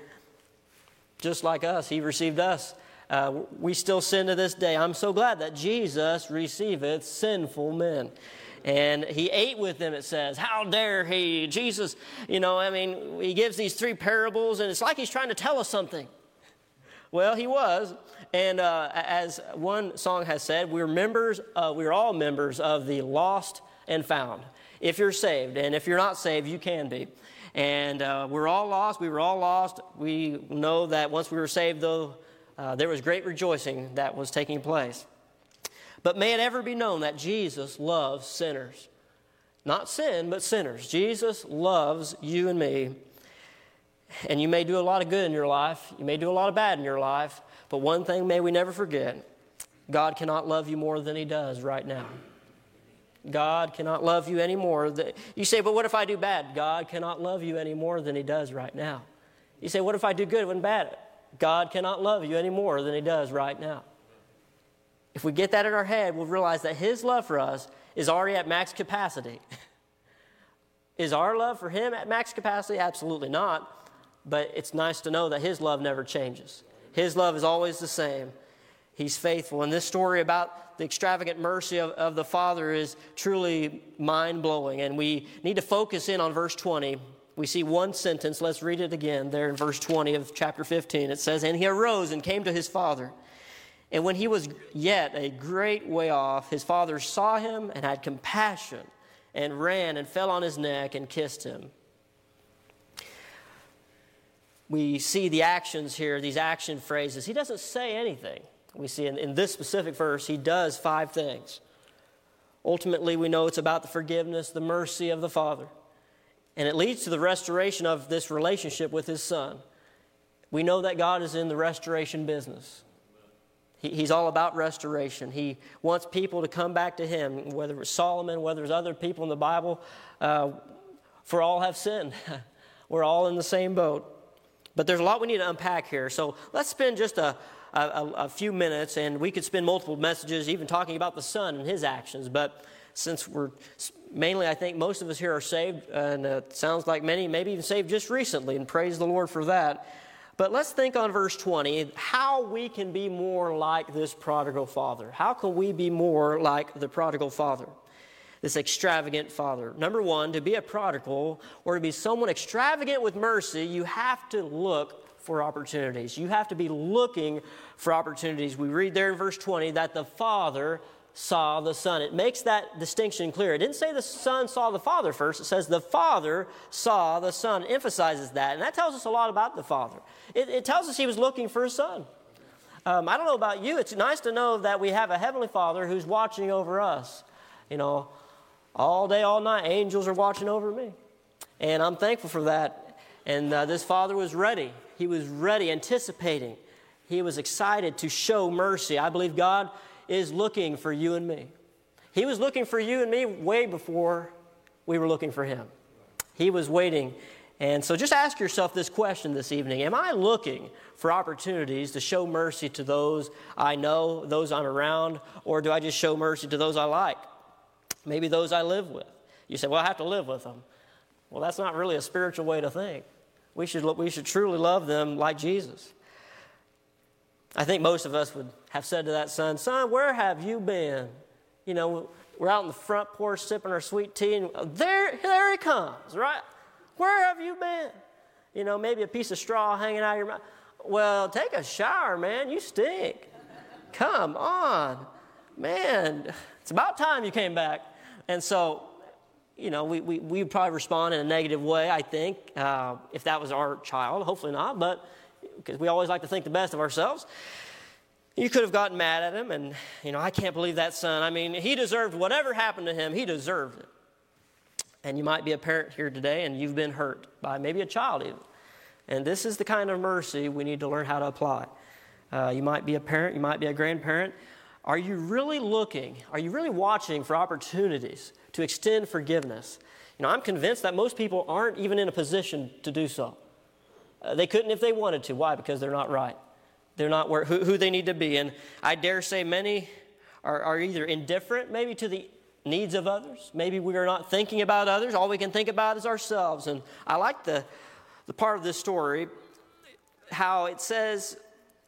just like us, he received us. Uh, we still sin to this day. I'm so glad that Jesus receiveth sinful men. And he ate with them, it says. How dare he? Jesus, you know, I mean, he gives these three parables, and it's like he's trying to tell us something. Well, he was. And uh, as one song has said, we're members, uh, we're all members of the lost and found if you're saved. And if you're not saved, you can be. And uh, we're all lost. We were all lost. We know that once we were saved, though, uh, there was great rejoicing that was taking place. But may it ever be known that Jesus loves sinners. Not sin, but sinners. Jesus loves you and me. And you may do a lot of good in your life, you may do a lot of bad in your life, but one thing may we never forget God cannot love you more than He does right now. God cannot love you any more. You say, but what if I do bad? God cannot love you any more than He does right now. You say, what if I do good and bad? God cannot love you any more than He does right now. If we get that in our head, we'll realize that His love for us is already at max capacity. is our love for Him at max capacity? Absolutely not. But it's nice to know that His love never changes. His love is always the same. He's faithful. And this story about the extravagant mercy of, of the Father is truly mind blowing. And we need to focus in on verse 20. We see one sentence. Let's read it again there in verse 20 of chapter 15. It says, And he arose and came to his father. And when he was yet a great way off, his father saw him and had compassion and ran and fell on his neck and kissed him. We see the actions here, these action phrases. He doesn't say anything. We see in, in this specific verse, he does five things. Ultimately, we know it's about the forgiveness, the mercy of the Father. And it leads to the restoration of this relationship with his Son. We know that God is in the restoration business. He, he's all about restoration. He wants people to come back to him, whether it's Solomon, whether it's other people in the Bible. Uh, for all have sinned. We're all in the same boat. But there's a lot we need to unpack here. So let's spend just a, a, a, few minutes, and we could spend multiple messages even talking about the Son and his actions. But since we're mainly, I think most of us here are saved, and it sounds like many, maybe even saved just recently, and praise the Lord for that. But let's think on verse 20 how we can be more like this prodigal father. How can we be more like the prodigal father? This extravagant father. Number one, to be a prodigal or to be someone extravagant with mercy, you have to look for opportunities. You have to be looking for opportunities. We read there in verse 20 that the Father saw the Son. It makes that distinction clear. It didn't say the Son saw the Father first, it says the Father saw the Son. It emphasizes that. And that tells us a lot about the Father. It, it tells us he was looking for a Son. Um, I don't know about you, it's nice to know that we have a Heavenly Father who's watching over us. You know, all day, all night, angels are watching over me. And I'm thankful for that. And uh, this Father was ready he was ready, anticipating. He was excited to show mercy. I believe God is looking for you and me. He was looking for you and me way before we were looking for Him. He was waiting. And so just ask yourself this question this evening Am I looking for opportunities to show mercy to those I know, those I'm around, or do I just show mercy to those I like? Maybe those I live with. You say, Well, I have to live with them. Well, that's not really a spiritual way to think. We should, we should truly love them like Jesus. I think most of us would have said to that son, Son, where have you been? You know, we're out in the front porch sipping our sweet tea, and uh, there, there he comes, right? Where have you been? You know, maybe a piece of straw hanging out of your mouth. Well, take a shower, man. You stink. Come on. Man, it's about time you came back. And so you know, we, we, we would probably respond in a negative way, I think, uh, if that was our child. Hopefully not, but because we always like to think the best of ourselves. You could have gotten mad at him, and, you know, I can't believe that son. I mean, he deserved whatever happened to him, he deserved it. And you might be a parent here today, and you've been hurt by maybe a child even. And this is the kind of mercy we need to learn how to apply. Uh, you might be a parent, you might be a grandparent. Are you really looking, are you really watching for opportunities to extend forgiveness. You know, I'm convinced that most people aren't even in a position to do so. Uh, they couldn't if they wanted to. Why? Because they're not right. They're not where, who, who they need to be. And I dare say many are, are either indifferent, maybe to the needs of others. Maybe we are not thinking about others. All we can think about is ourselves. And I like the, the part of this story how it says,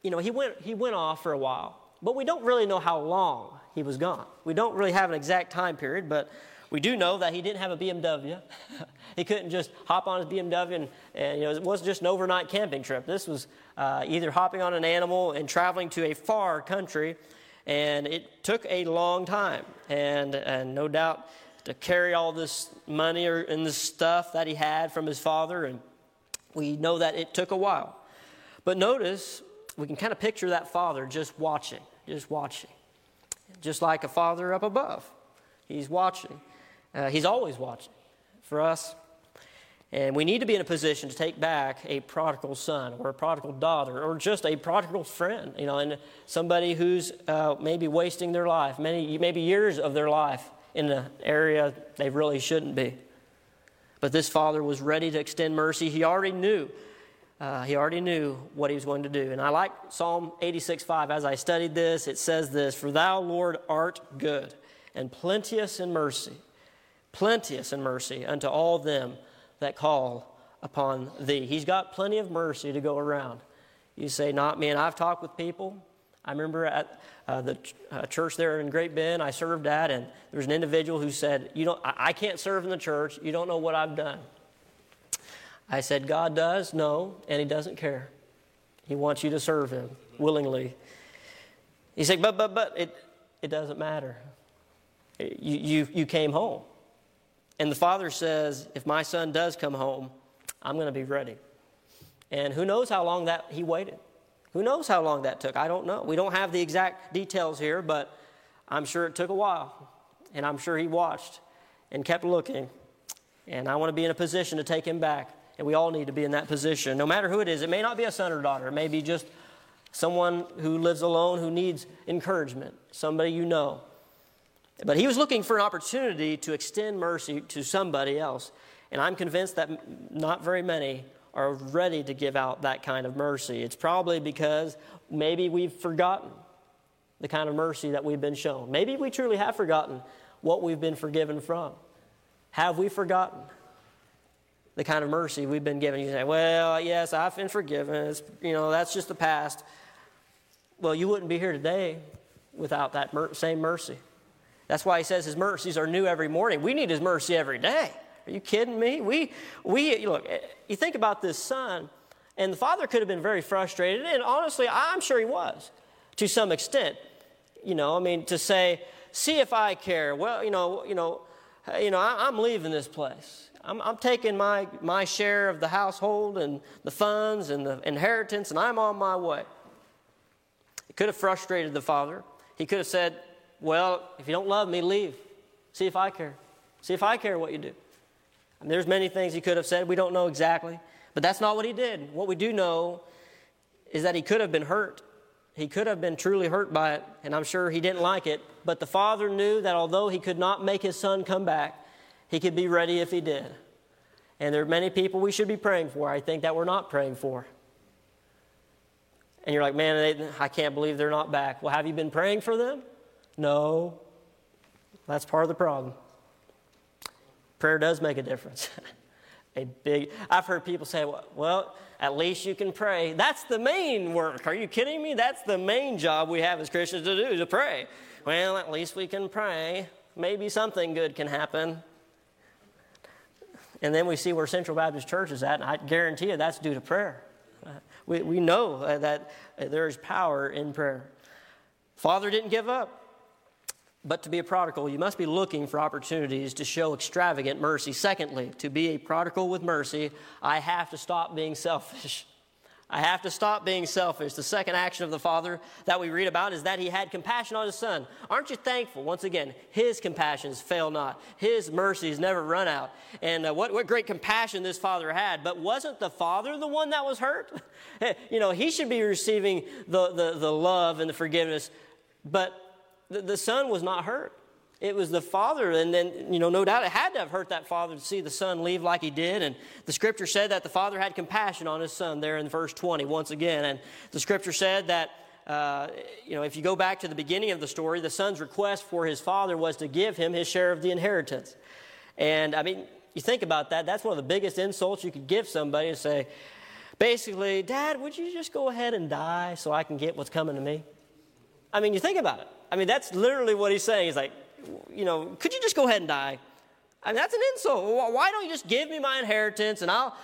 you know, he went, he went off for a while, but we don't really know how long he was gone. We don't really have an exact time period, but we do know that he didn't have a BMW. he couldn't just hop on his BMW and, and, you know, it wasn't just an overnight camping trip. This was uh, either hopping on an animal and traveling to a far country, and it took a long time. And, and no doubt to carry all this money or, and this stuff that he had from his father, and we know that it took a while. But notice, we can kind of picture that father just watching, just watching, just like a father up above. He's watching. Uh, he's always watching for us. And we need to be in a position to take back a prodigal son or a prodigal daughter or just a prodigal friend, you know, and somebody who's uh, maybe wasting their life, many, maybe years of their life in an area they really shouldn't be. But this father was ready to extend mercy. He already knew. Uh, he already knew what he was going to do. And I like Psalm 86 5. As I studied this, it says this For thou, Lord, art good and plenteous in mercy plenteous in mercy unto all them that call upon thee. He's got plenty of mercy to go around. You say, Not me. And I've talked with people I remember at uh, the uh, church there in Great Bend I served at, and there was an individual who said, "You don't, I, I can't serve in the church. You don't know what I've done." I said, "God does no, and He doesn't care. He wants you to serve Him willingly." He said, "But, but, but it, it doesn't matter. You, you, you came home." And the father says, "If my son does come home, I'm going to be ready." And who knows how long that he waited? Who knows how long that took? I don't know. We don't have the exact details here, but I'm sure it took a while. And I'm sure he watched and kept looking. And I want to be in a position to take him back. And we all need to be in that position, no matter who it is. It may not be a son or daughter, it may be just someone who lives alone who needs encouragement, somebody you know. But he was looking for an opportunity to extend mercy to somebody else. And I'm convinced that not very many are ready to give out that kind of mercy. It's probably because maybe we've forgotten the kind of mercy that we've been shown. Maybe we truly have forgotten what we've been forgiven from. Have we forgotten the kind of mercy we've been given? You say, well, yes, I've been forgiven. It's, you know, that's just the past. Well, you wouldn't be here today without that mer- same mercy. That's why he says his mercies are new every morning. We need his mercy every day. Are you kidding me? We, we look, you think about this son, and the father could have been very frustrated, and honestly, I'm sure he was to some extent. You know, I mean, to say, see if I care. Well, you know, you know, you know, I, am leaving this place. I'm, I'm taking my, my share of the household and the funds and the inheritance, and I'm on my way. It could have frustrated the father. He could have said, Well, if you don't love me, leave. See if I care. See if I care what you do. And there's many things he could have said. We don't know exactly. But that's not what he did. What we do know is that he could have been hurt. He could have been truly hurt by it, and I'm sure he didn't like it. But the father knew that although he could not make his son come back, he could be ready if he did. And there are many people we should be praying for, I think, that we're not praying for. And you're like, man, they, I can't believe they're not back. Well, have you been praying for them? No. That's part of the problem. Prayer does make a difference. a big, I've heard people say, well, at least you can pray. That's the main work. Are you kidding me? That's the main job we have as Christians to do, to pray. Well, at least we can pray. Maybe something good can happen. And then we see where Central Baptist Church is at, and I guarantee you that's due to prayer. We, we know uh, that uh, there is power in prayer. Father didn't give up. But to be a prodigal, you must be looking for opportunities to show extravagant mercy. Secondly, to be a prodigal with mercy, I have to stop being selfish. I have to stop being selfish. The second action of the Father that we read about is that he had compassion on his Son. Aren't you thankful? Once again, his compassions fail not, his mercies never run out. And uh, what, what great compassion this Father had. But wasn't the Father the one that was hurt? you know, he should be receiving the, the, the love and the forgiveness. But the, the son was not hurt. It was the father, and then, you know, no doubt it had to have hurt that father to see the son leave like he did. And the scripture said that the father had compassion on his son there in verse 20, once again. And the scripture said that, uh, you know, if you go back to the beginning of the story, the son's request for his father was to give him his share of the inheritance. And, I mean, you think about that, that's one of the biggest insults you could give somebody to say, basically, Dad, would you just go ahead and die so I can get what's coming to me? I mean, you think about it. I mean, that's literally what he's saying. He's like, you know, could you just go ahead and die? I mean, that's an insult. Why don't you just give me my inheritance and I'll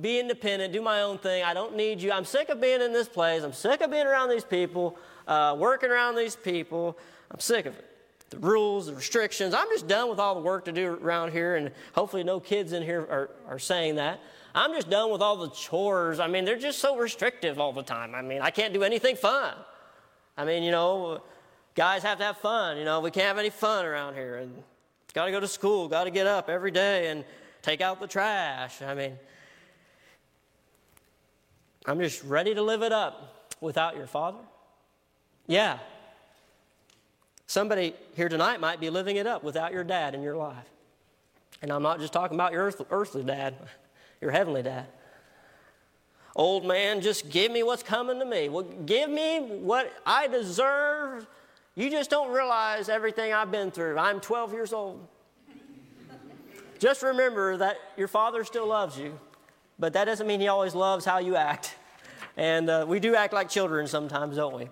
be independent, do my own thing? I don't need you. I'm sick of being in this place. I'm sick of being around these people, uh, working around these people. I'm sick of it. The rules, the restrictions. I'm just done with all the work to do around here, and hopefully, no kids in here are, are saying that. I'm just done with all the chores. I mean, they're just so restrictive all the time. I mean, I can't do anything fun. I mean, you know, guys have to have fun. You know, we can't have any fun around here. And got to go to school, got to get up every day and take out the trash. I mean, I'm just ready to live it up without your father. Yeah. Somebody here tonight might be living it up without your dad in your life. And I'm not just talking about your earthly dad, your heavenly dad. Old man, just give me what's coming to me. Well, give me what I deserve you just don't realize everything I've been through. I'm 12 years old. just remember that your father still loves you, but that doesn't mean he always loves how you act. And uh, we do act like children sometimes, don't we?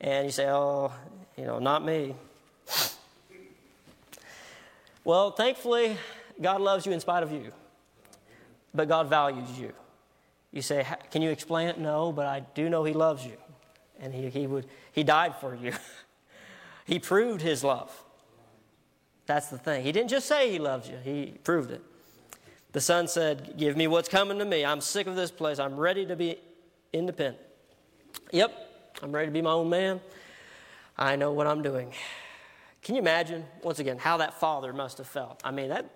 And you say, oh, you know, not me. Well, thankfully, God loves you in spite of you, but God values you. You say, Can you explain it? No, but I do know He loves you. And He, he, would, he died for you. he proved His love. That's the thing. He didn't just say He loves you, He proved it. The son said, Give me what's coming to me. I'm sick of this place. I'm ready to be independent. Yep, I'm ready to be my own man. I know what I'm doing. Can you imagine, once again, how that father must have felt? I mean, that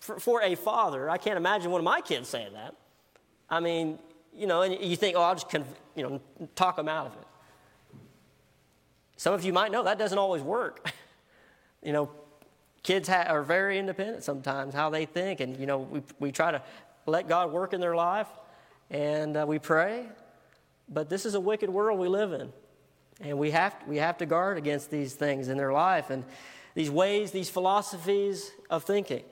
for, for a father, I can't imagine one of my kids saying that. I mean, you know, and you think, oh, I'll just, you know, talk them out of it. Some of you might know that doesn't always work. you know, kids ha- are very independent sometimes, how they think, and, you know, we, we try to let God work in their life, and uh, we pray, but this is a wicked world we live in. And we have, we have to guard against these things in their life and these ways, these philosophies of thinking.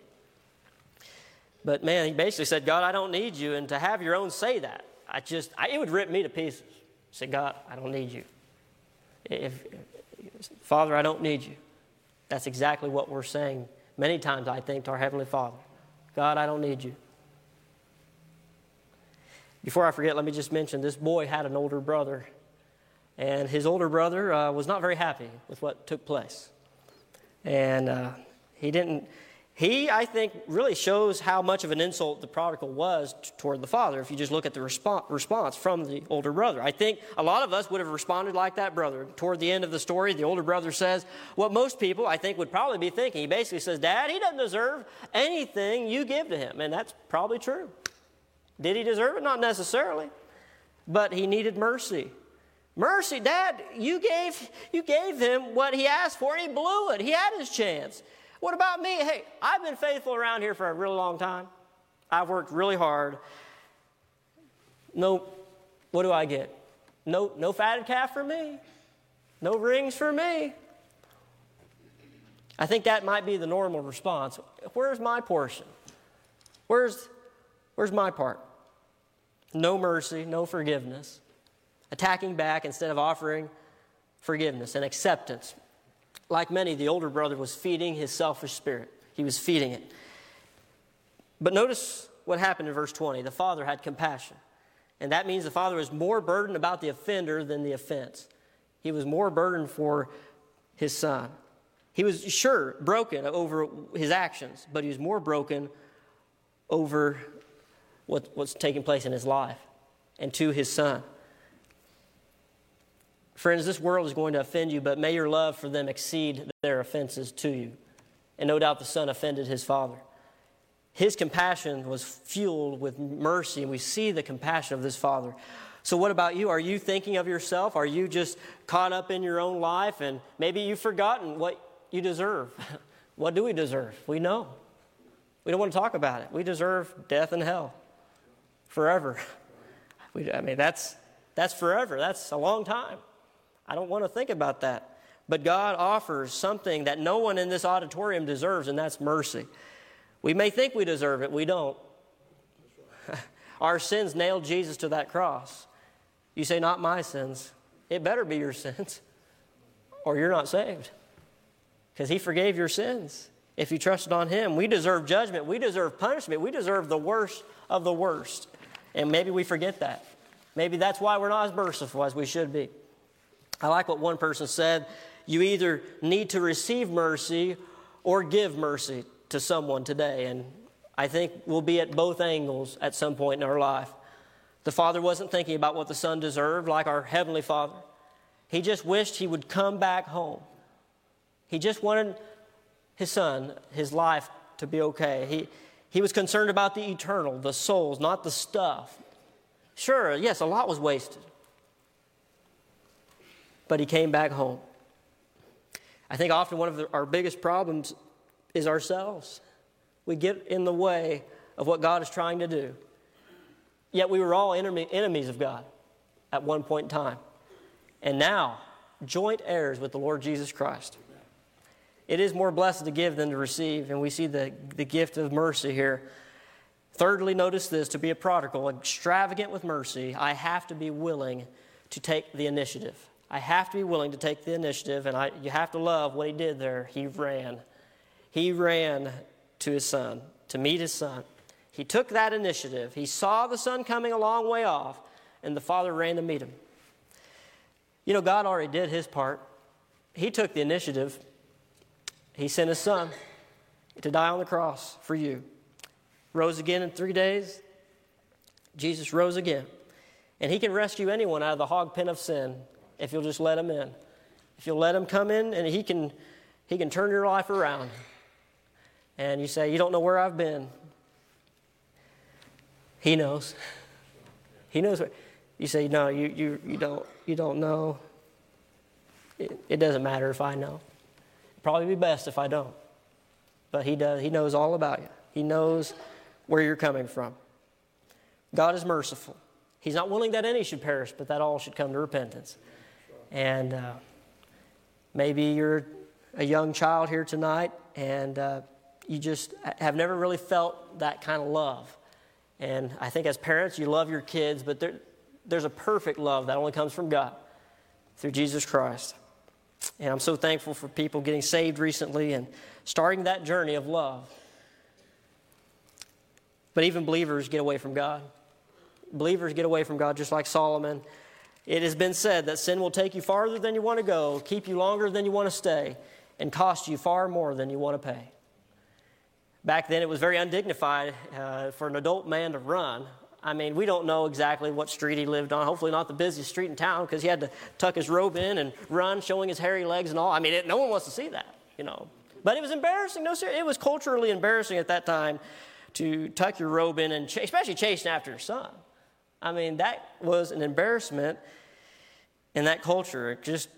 But man, he basically said, God, I don't need you. And to have your own say that, I just, I, it would rip me to pieces. Say, God, I don't need you. If, Father, I don't need you. That's exactly what we're saying many times, I think, to our Heavenly Father. God, I don't need you. Before I forget, let me just mention this boy had an older brother and his older brother uh, was not very happy with what took place. And uh, he didn't, he, I think, really shows how much of an insult the prodigal was t- toward the father if you just look at the respo- response from the older brother. I think a lot of us would have responded like that brother. Toward the end of the story, the older brother says what most people, I think, would probably be thinking. He basically says, Dad, he doesn't deserve anything you give to him. And that's probably true. Did he deserve it? Not necessarily. But he needed mercy. Mercy, Dad, you gave, you gave him what he asked for, and he blew it. He had his chance. What about me? Hey, I've been faithful around here for a really long time. I've worked really hard. No, what do I get? No, no fatted calf for me. No rings for me. I think that might be the normal response. Where's my portion? Where's, where's my part? No mercy, no forgiveness attacking back instead of offering forgiveness and acceptance. Like many, the older brother was feeding his selfish spirit, he was feeding it. But notice what happened in verse 20. The father had compassion. And that means the father was more burdened about the offender than the offense. He was more burdened for his son. He was sure broken over his actions, but he was more broken over what, what's taking place in his life and to his son. Friends, this world is going to offend you, but may your love for them exceed their offenses to you. And no doubt the son offended his father. His compassion was fueled with mercy, and we see the compassion of this father. So, what about you? Are you thinking of yourself? Are you just caught up in your own life and maybe you've forgotten what you deserve? what do we deserve? We know. We don't want to talk about it. We deserve death and hell forever. We, I mean, that's, that's forever, that's a long time. I don't want to think about that. But God offers something that no one in this auditorium deserves, and that's mercy. We may think we deserve it, we don't. Our sins nailed Jesus to that cross. You say, Not my sins. It better be your sins, or you're not saved. Because He forgave your sins if you trusted on Him. We deserve judgment, we deserve punishment, we deserve the worst of the worst. And maybe we forget that. Maybe that's why we're not as merciful as we should be. I like what one person said you either need to receive mercy or give mercy to someone today. And I think we'll be at both angles at some point in our life. The Father wasn't thinking about what the Son deserved, like our Heavenly Father. He just wished he would come back home. He just wanted his son, his life to be okay. He, he was concerned about the eternal, the souls, not the stuff. Sure, yes, a lot was wasted but he came back home. I think often one of the, our biggest problems is ourselves. We get in the way of what God is trying to do. Yet we were all enemy, enemies of God at one point in time. And now, joint heirs with the Lord Jesus Christ. It is more blessed to give than to receive, and we see the, the gift of mercy here. Thirdly, notice this to be a prodigal, extravagant with mercy, I have to be willing to take the initiative. I have to be willing to take the initiative, and I, you have to love what he did there. He ran. He ran to his son, to meet his son. He took that initiative. He saw the son coming a long way off, and the father ran to meet him. You know, God already did his part. He took the initiative. He sent his son to die on the cross for you. Rose again in three days. Jesus rose again. And he can rescue anyone out of the hog pen of sin if you'll just let him in. If you'll let him come in and he can he can turn your life around. And you say, You don't know where I've been. He knows. He knows where you say, No, you, you, you don't you don't know. It, it doesn't matter if I know. It'd probably be best if I don't. But he does, he knows all about you. He knows where you're coming from. God is merciful. He's not willing that any should perish, but that all should come to repentance. And uh, maybe you're a young child here tonight and uh, you just have never really felt that kind of love. And I think as parents, you love your kids, but there, there's a perfect love that only comes from God through Jesus Christ. And I'm so thankful for people getting saved recently and starting that journey of love. But even believers get away from God. Believers get away from God just like Solomon. It has been said that sin will take you farther than you want to go, keep you longer than you want to stay, and cost you far more than you want to pay. Back then, it was very undignified uh, for an adult man to run. I mean, we don't know exactly what street he lived on. Hopefully, not the busiest street in town because he had to tuck his robe in and run, showing his hairy legs and all. I mean, it, no one wants to see that, you know. But it was embarrassing. No, sir, it was culturally embarrassing at that time to tuck your robe in and ch- especially chasing after your son. I mean, that was an embarrassment in that culture. It just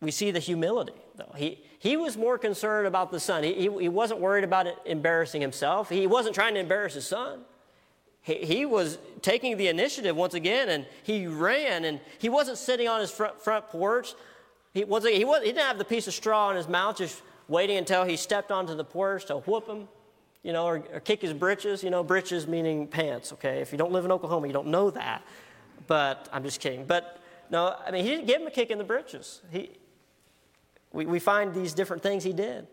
we see the humility, though. He, he was more concerned about the son. He, he, he wasn't worried about embarrassing himself. He wasn't trying to embarrass his son. He, he was taking the initiative once again, and he ran, and he wasn't sitting on his front, front porch. He, again, he, was, he didn't have the piece of straw in his mouth, just waiting until he stepped onto the porch to whoop him, you know, or, or kick his britches. You know, britches meaning pants, okay? If you don't live in Oklahoma, you don't know that. But I'm just kidding. But no, I mean, he didn't give him a kick in the britches. He, we, we find these different things he did.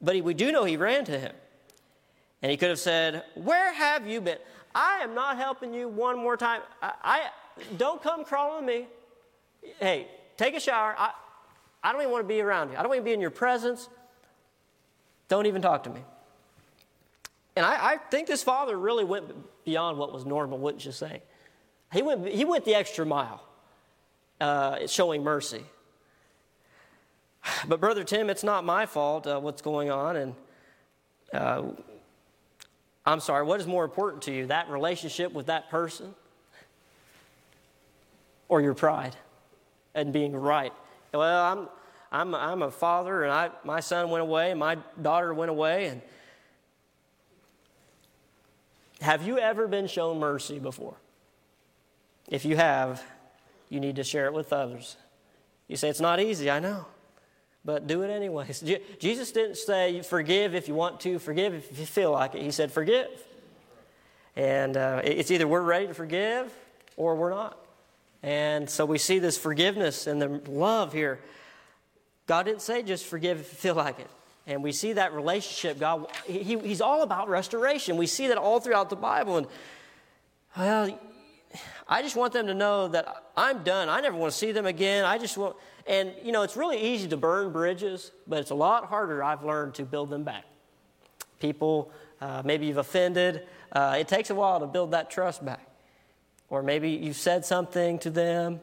But he, we do know he ran to him. And he could have said, Where have you been? I am not helping you one more time. I, I don't come crawling me. Hey, take a shower. I, I don't even want to be around you. I don't want to be in your presence. Don't even talk to me. And I, I think this father really went beyond what was normal, wouldn't you say? He went, he went the extra mile, uh, showing mercy. But, Brother Tim, it's not my fault uh, what's going on. And uh, I'm sorry, what is more important to you, that relationship with that person or your pride and being right? Well, I'm, I'm, I'm a father, and I, my son went away, and my daughter went away. And have you ever been shown mercy before? If you have, you need to share it with others. You say, It's not easy, I know but do it anyways. Jesus didn't say forgive if you want to, forgive if you feel like it. He said forgive. And uh, it's either we're ready to forgive or we're not. And so we see this forgiveness and the love here. God didn't say just forgive if you feel like it. And we see that relationship. God, he, He's all about restoration. We see that all throughout the Bible. And, well, I just want them to know that I'm done. I never want to see them again. I just want, and you know, it's really easy to burn bridges, but it's a lot harder, I've learned, to build them back. People, uh, maybe you've offended, uh, it takes a while to build that trust back. Or maybe you've said something to them.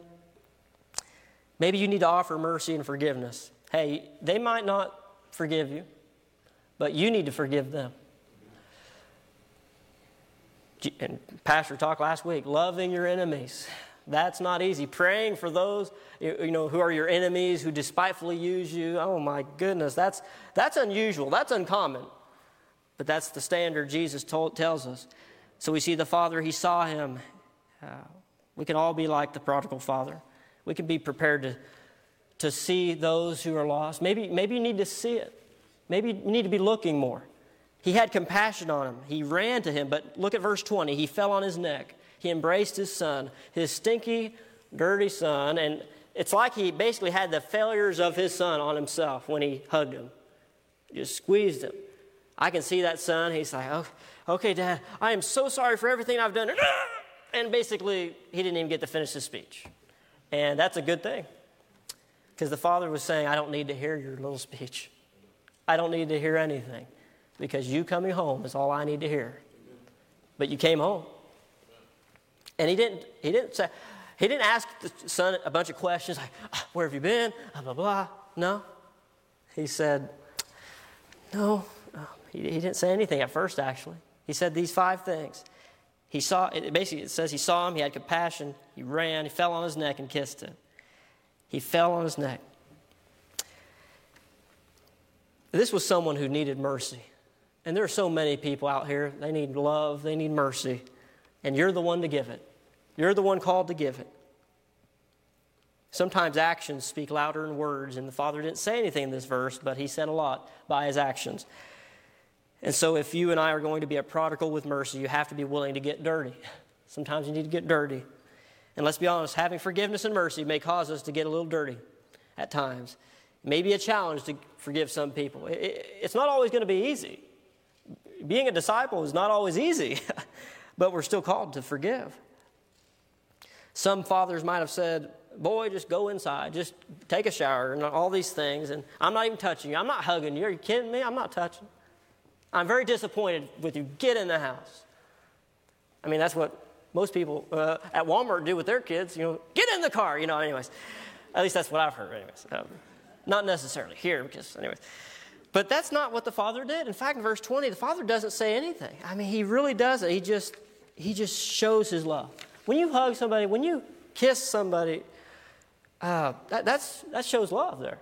Maybe you need to offer mercy and forgiveness. Hey, they might not forgive you, but you need to forgive them and Pastor talked last week, loving your enemies. That's not easy. Praying for those you know who are your enemies, who despitefully use you. Oh my goodness, that's that's unusual. That's uncommon. But that's the standard Jesus told, tells us. So we see the Father. He saw him. Uh, we can all be like the prodigal father. We can be prepared to to see those who are lost. Maybe maybe you need to see it. Maybe you need to be looking more. He had compassion on him. He ran to him, but look at verse 20. He fell on his neck. He embraced his son, his stinky, dirty son, and it's like he basically had the failures of his son on himself when he hugged him, just squeezed him. I can see that son. He's like, oh, okay, Dad, I am so sorry for everything I've done. And basically, he didn't even get to finish his speech. And that's a good thing. Because the father was saying, I don't need to hear your little speech. I don't need to hear anything. Because you coming home is all I need to hear. But you came home. And he didn't, he didn't say, he didn't ask the son a bunch of questions like, ah, where have you been? Blah, blah, blah. No. He said, no. He, he didn't say anything at first, actually. He said these five things. He saw, it basically, it says he saw him, he had compassion, he ran, he fell on his neck and kissed him. He fell on his neck. This was someone who needed mercy. And there are so many people out here, they need love, they need mercy. And you're the one to give it. You're the one called to give it. Sometimes actions speak louder than words, and the Father didn't say anything in this verse, but he said a lot by his actions. And so, if you and I are going to be a prodigal with mercy, you have to be willing to get dirty. Sometimes you need to get dirty. And let's be honest, having forgiveness and mercy may cause us to get a little dirty at times. It may be a challenge to forgive some people. it's not always going to be easy. Being a disciple is not always easy, but we're still called to forgive. Some fathers might have said, Boy, just go inside, just take a shower, and all these things. And I'm not even touching you. I'm not hugging you. Are you kidding me? I'm not touching. I'm very disappointed with you. Get in the house. I mean, that's what most people uh, at Walmart do with their kids. You know, get in the car. You know, anyways. At least that's what I've heard, anyways. Um, not necessarily here, because, anyways. But that's not what the father did. In fact, in verse 20, the father doesn't say anything. I mean, he really doesn't. He just he just shows his love. When you hug somebody, when you kiss somebody, uh, that, that's, that shows love there.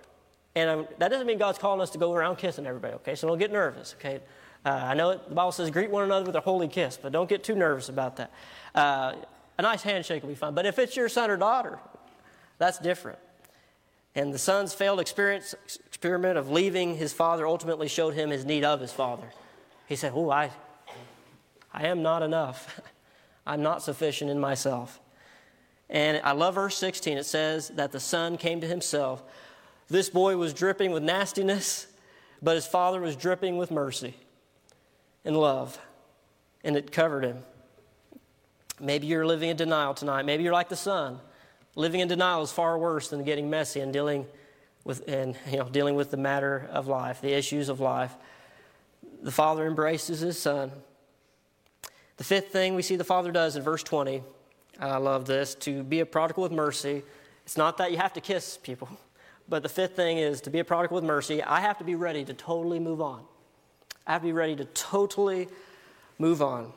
And um, that doesn't mean God's calling us to go around kissing everybody, okay? So don't get nervous, okay? Uh, I know the Bible says greet one another with a holy kiss, but don't get too nervous about that. Uh, a nice handshake will be fine. But if it's your son or daughter, that's different. And the son's failed experience, experiment of leaving his father ultimately showed him his need of his father. He said, Oh, I, I am not enough. I'm not sufficient in myself. And I love verse 16. It says that the son came to himself. This boy was dripping with nastiness, but his father was dripping with mercy and love, and it covered him. Maybe you're living in denial tonight. Maybe you're like the son. Living in denial is far worse than getting messy and dealing with and you know dealing with the matter of life, the issues of life. The father embraces his son. The fifth thing we see the father does in verse 20, I love this, to be a prodigal with mercy. It's not that you have to kiss people, but the fifth thing is to be a prodigal with mercy, I have to be ready to totally move on. I have to be ready to totally move on.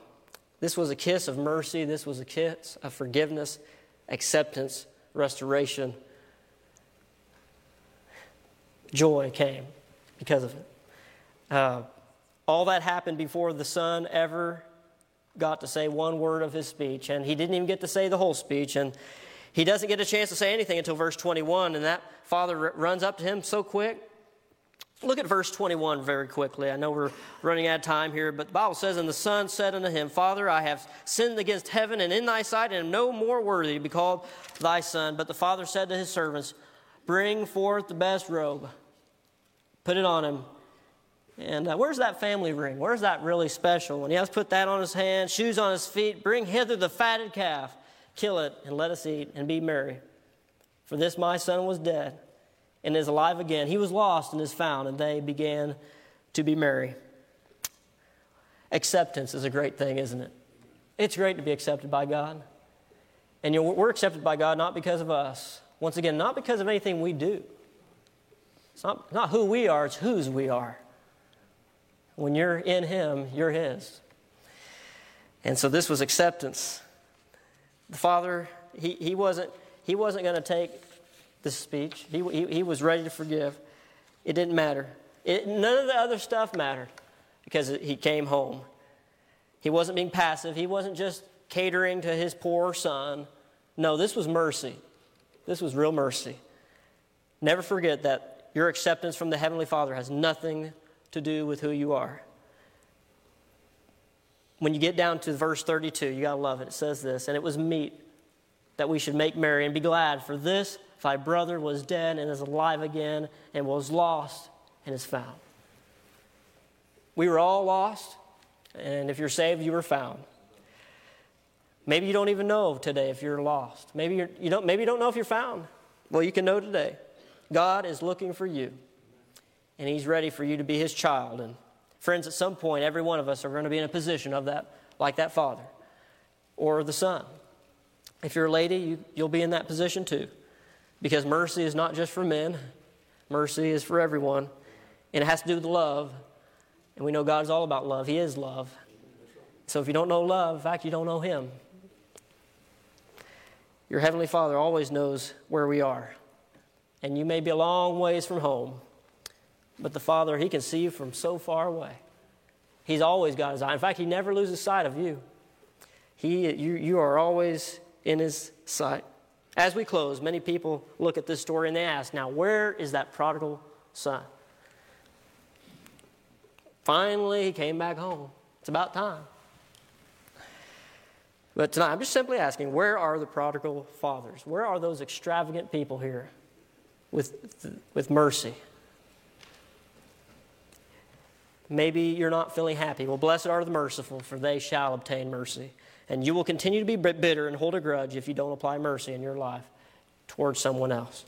This was a kiss of mercy. This was a kiss of forgiveness, acceptance, restoration. Joy came because of it. Uh, all that happened before the son ever got to say one word of his speech, and he didn't even get to say the whole speech. And he doesn't get a chance to say anything until verse 21, and that father runs up to him so quick Look at verse 21 very quickly. I know we're running out of time here, but the Bible says, And the son said unto him, Father, I have sinned against heaven and in thy sight, and am no more worthy to be called thy son. But the father said to his servants, Bring forth the best robe, put it on him. And uh, where's that family ring? Where's that really special? When he has put that on his hand, shoes on his feet, bring hither the fatted calf, kill it, and let us eat and be merry. For this my son was dead and is alive again. He was lost and is found, and they began to be merry. Acceptance is a great thing, isn't it? It's great to be accepted by God. And you know, we're accepted by God not because of us. Once again, not because of anything we do. It's not, not who we are, it's whose we are. When you're in Him, you're His. And so this was acceptance. The Father, He, he wasn't, he wasn't going to take this speech. He, he, he was ready to forgive. It didn't matter. It, none of the other stuff mattered because he came home. He wasn't being passive, he wasn't just catering to his poor son. No, this was mercy. This was real mercy. Never forget that your acceptance from the Heavenly Father has nothing to do with who you are. When you get down to verse 32, you got to love it. It says this, and it was meet that we should make merry and be glad, for this thy brother was dead and is alive again, and was lost and is found. We were all lost, and if you're saved, you were found. Maybe you don't even know today if you're lost. Maybe you're, you don't, maybe you don't know if you're found. Well, you can know today. God is looking for you, and He's ready for you to be His child. And friends, at some point, every one of us are going to be in a position of that, like that father or the son. If you're a lady, you, you'll be in that position too, because mercy is not just for men; mercy is for everyone, and it has to do with love. And we know God is all about love. He is love. So if you don't know love, in fact, you don't know Him. Your Heavenly Father always knows where we are. And you may be a long ways from home, but the Father, He can see you from so far away. He's always got His eye. In fact, He never loses sight of you. He, you, you are always in His sight. As we close, many people look at this story and they ask, now, where is that prodigal son? Finally, he came back home. It's about time. But tonight, I'm just simply asking where are the prodigal fathers? Where are those extravagant people here with, with mercy? Maybe you're not feeling happy. Well, blessed are the merciful, for they shall obtain mercy. And you will continue to be bitter and hold a grudge if you don't apply mercy in your life towards someone else.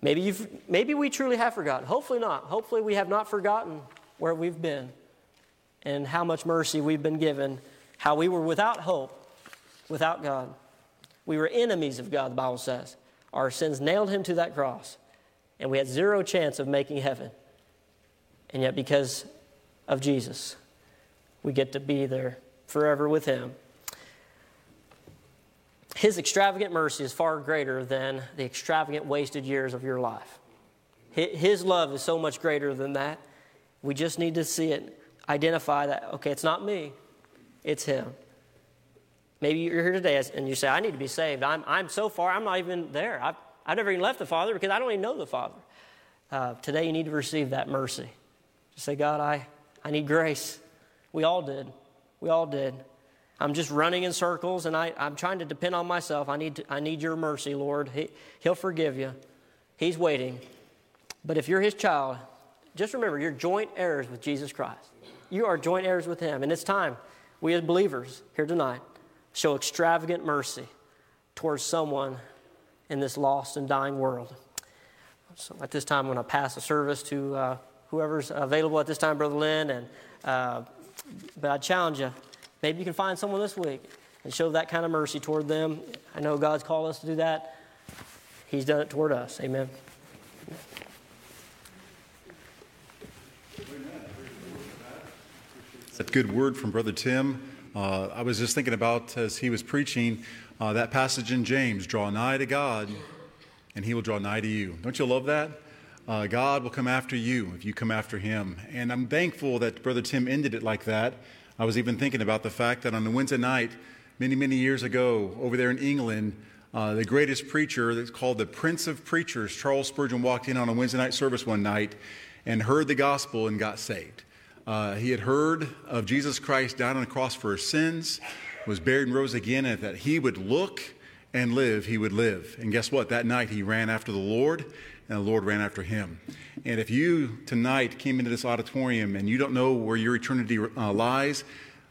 Maybe, you've, maybe we truly have forgotten. Hopefully not. Hopefully we have not forgotten where we've been and how much mercy we've been given how we were without hope, without God. We were enemies of God, the Bible says. Our sins nailed him to that cross, and we had zero chance of making heaven. And yet, because of Jesus, we get to be there forever with him. His extravagant mercy is far greater than the extravagant wasted years of your life. His love is so much greater than that. We just need to see it, identify that, okay, it's not me, it's Him. Maybe you're here today and you say, I need to be saved. I'm, I'm so far, I'm not even there. I've, I've never even left the Father because I don't even know the Father. Uh, today you need to receive that mercy. Just say, God, I, I need grace. We all did. We all did. I'm just running in circles and I, I'm trying to depend on myself. I need, to, I need your mercy, Lord. He, he'll forgive you. He's waiting. But if you're his child, just remember you're joint heirs with Jesus Christ. You are joint heirs with him. And it's time we as believers here tonight show extravagant mercy towards someone in this lost and dying world. So at this time, I'm going to pass the service to uh, whoever's available at this time, Brother Lynn. And uh, but I challenge you, maybe you can find someone this week and show that kind of mercy toward them. I know God's called us to do that. He's done it toward us. Amen. That good word from Brother Tim. Uh, I was just thinking about as he was preaching uh, that passage in James draw nigh to God, and he will draw nigh to you. Don't you love that? Uh, God will come after you if you come after him. And I'm thankful that Brother Tim ended it like that. I was even thinking about the fact that on a Wednesday night, many, many years ago, over there in England, uh, the greatest preacher that's called the Prince of Preachers, Charles Spurgeon, walked in on a Wednesday night service one night and heard the gospel and got saved. Uh, he had heard of Jesus Christ died on the cross for his sins, was buried and rose again, and that he would look and live, he would live. And guess what? That night he ran after the Lord, and the Lord ran after him. And if you tonight came into this auditorium and you don't know where your eternity uh, lies,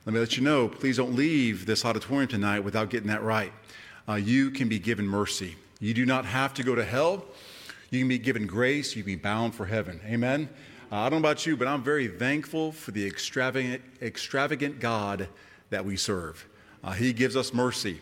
let me let you know please don't leave this auditorium tonight without getting that right. Uh, you can be given mercy. You do not have to go to hell. You can be given grace. You can be bound for heaven. Amen. Uh, I don't know about you, but I'm very thankful for the extravagant, extravagant God that we serve. Uh, he gives us mercy.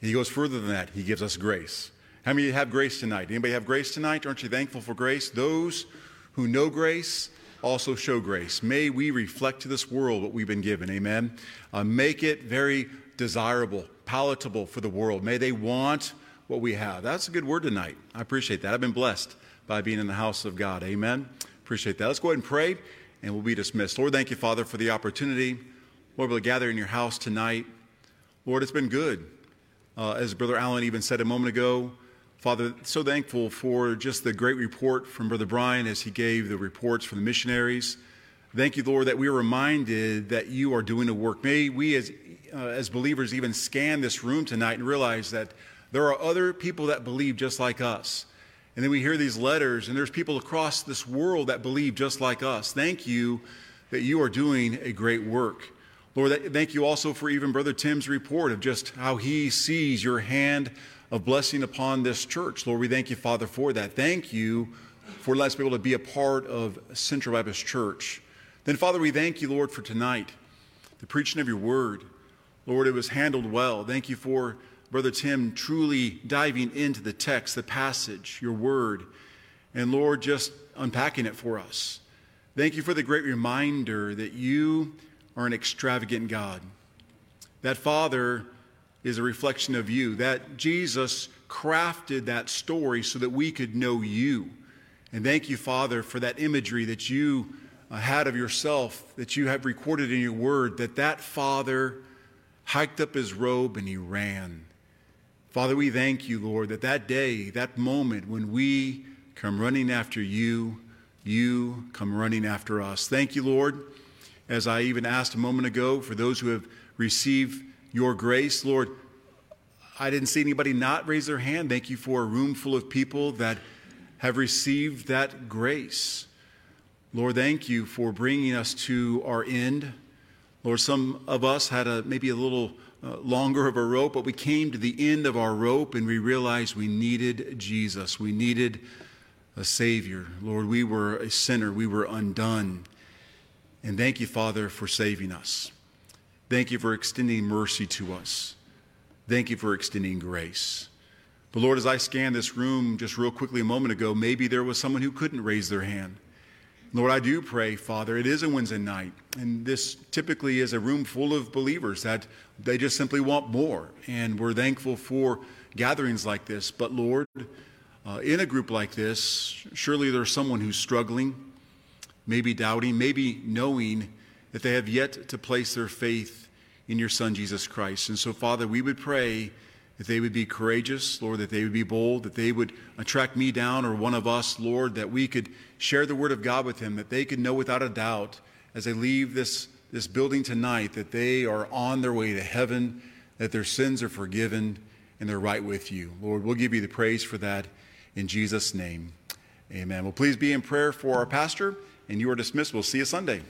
He goes further than that. He gives us grace. How many have grace tonight? Anybody have grace tonight? Aren't you thankful for grace? Those who know grace also show grace. May we reflect to this world what we've been given. Amen. Uh, make it very desirable, palatable for the world. May they want what we have. That's a good word tonight. I appreciate that. I've been blessed by being in the house of God. Amen. Appreciate that. Let's go ahead and pray, and we'll be dismissed. Lord, thank you, Father, for the opportunity. Lord, we'll gather in your house tonight. Lord, it's been good. Uh, as Brother Allen even said a moment ago, Father, so thankful for just the great report from Brother Brian as he gave the reports from the missionaries. Thank you, Lord, that we are reminded that you are doing a work. May we, as, uh, as believers, even scan this room tonight and realize that There are other people that believe just like us. And then we hear these letters, and there's people across this world that believe just like us. Thank you that you are doing a great work. Lord, thank you also for even Brother Tim's report of just how he sees your hand of blessing upon this church. Lord, we thank you, Father, for that. Thank you for letting us be able to be a part of Central Baptist Church. Then, Father, we thank you, Lord, for tonight, the preaching of your word. Lord, it was handled well. Thank you for Brother Tim truly diving into the text, the passage, your word, and Lord, just unpacking it for us. Thank you for the great reminder that you are an extravagant God. That Father is a reflection of you, that Jesus crafted that story so that we could know you. And thank you, Father, for that imagery that you uh, had of yourself, that you have recorded in your word, that that Father hiked up his robe and he ran. Father, we thank you, Lord, that that day, that moment when we come running after you, you come running after us. Thank you, Lord. As I even asked a moment ago, for those who have received your grace, Lord, I didn't see anybody not raise their hand. Thank you for a room full of people that have received that grace. Lord, thank you for bringing us to our end. Lord, some of us had a, maybe a little uh, longer of a rope, but we came to the end of our rope and we realized we needed Jesus. We needed a Savior. Lord, we were a sinner. We were undone. And thank you, Father, for saving us. Thank you for extending mercy to us. Thank you for extending grace. But Lord, as I scanned this room just real quickly a moment ago, maybe there was someone who couldn't raise their hand. Lord, I do pray, Father, it is a Wednesday night, and this typically is a room full of believers that they just simply want more. And we're thankful for gatherings like this. But Lord, uh, in a group like this, surely there's someone who's struggling, maybe doubting, maybe knowing that they have yet to place their faith in your Son, Jesus Christ. And so, Father, we would pray that they would be courageous, Lord, that they would be bold, that they would track me down or one of us, Lord, that we could share the word of God with them, that they could know without a doubt as they leave this, this building tonight that they are on their way to heaven, that their sins are forgiven, and they're right with you. Lord, we'll give you the praise for that in Jesus' name. Amen. Well, please be in prayer for our pastor, and you are dismissed. We'll see you Sunday.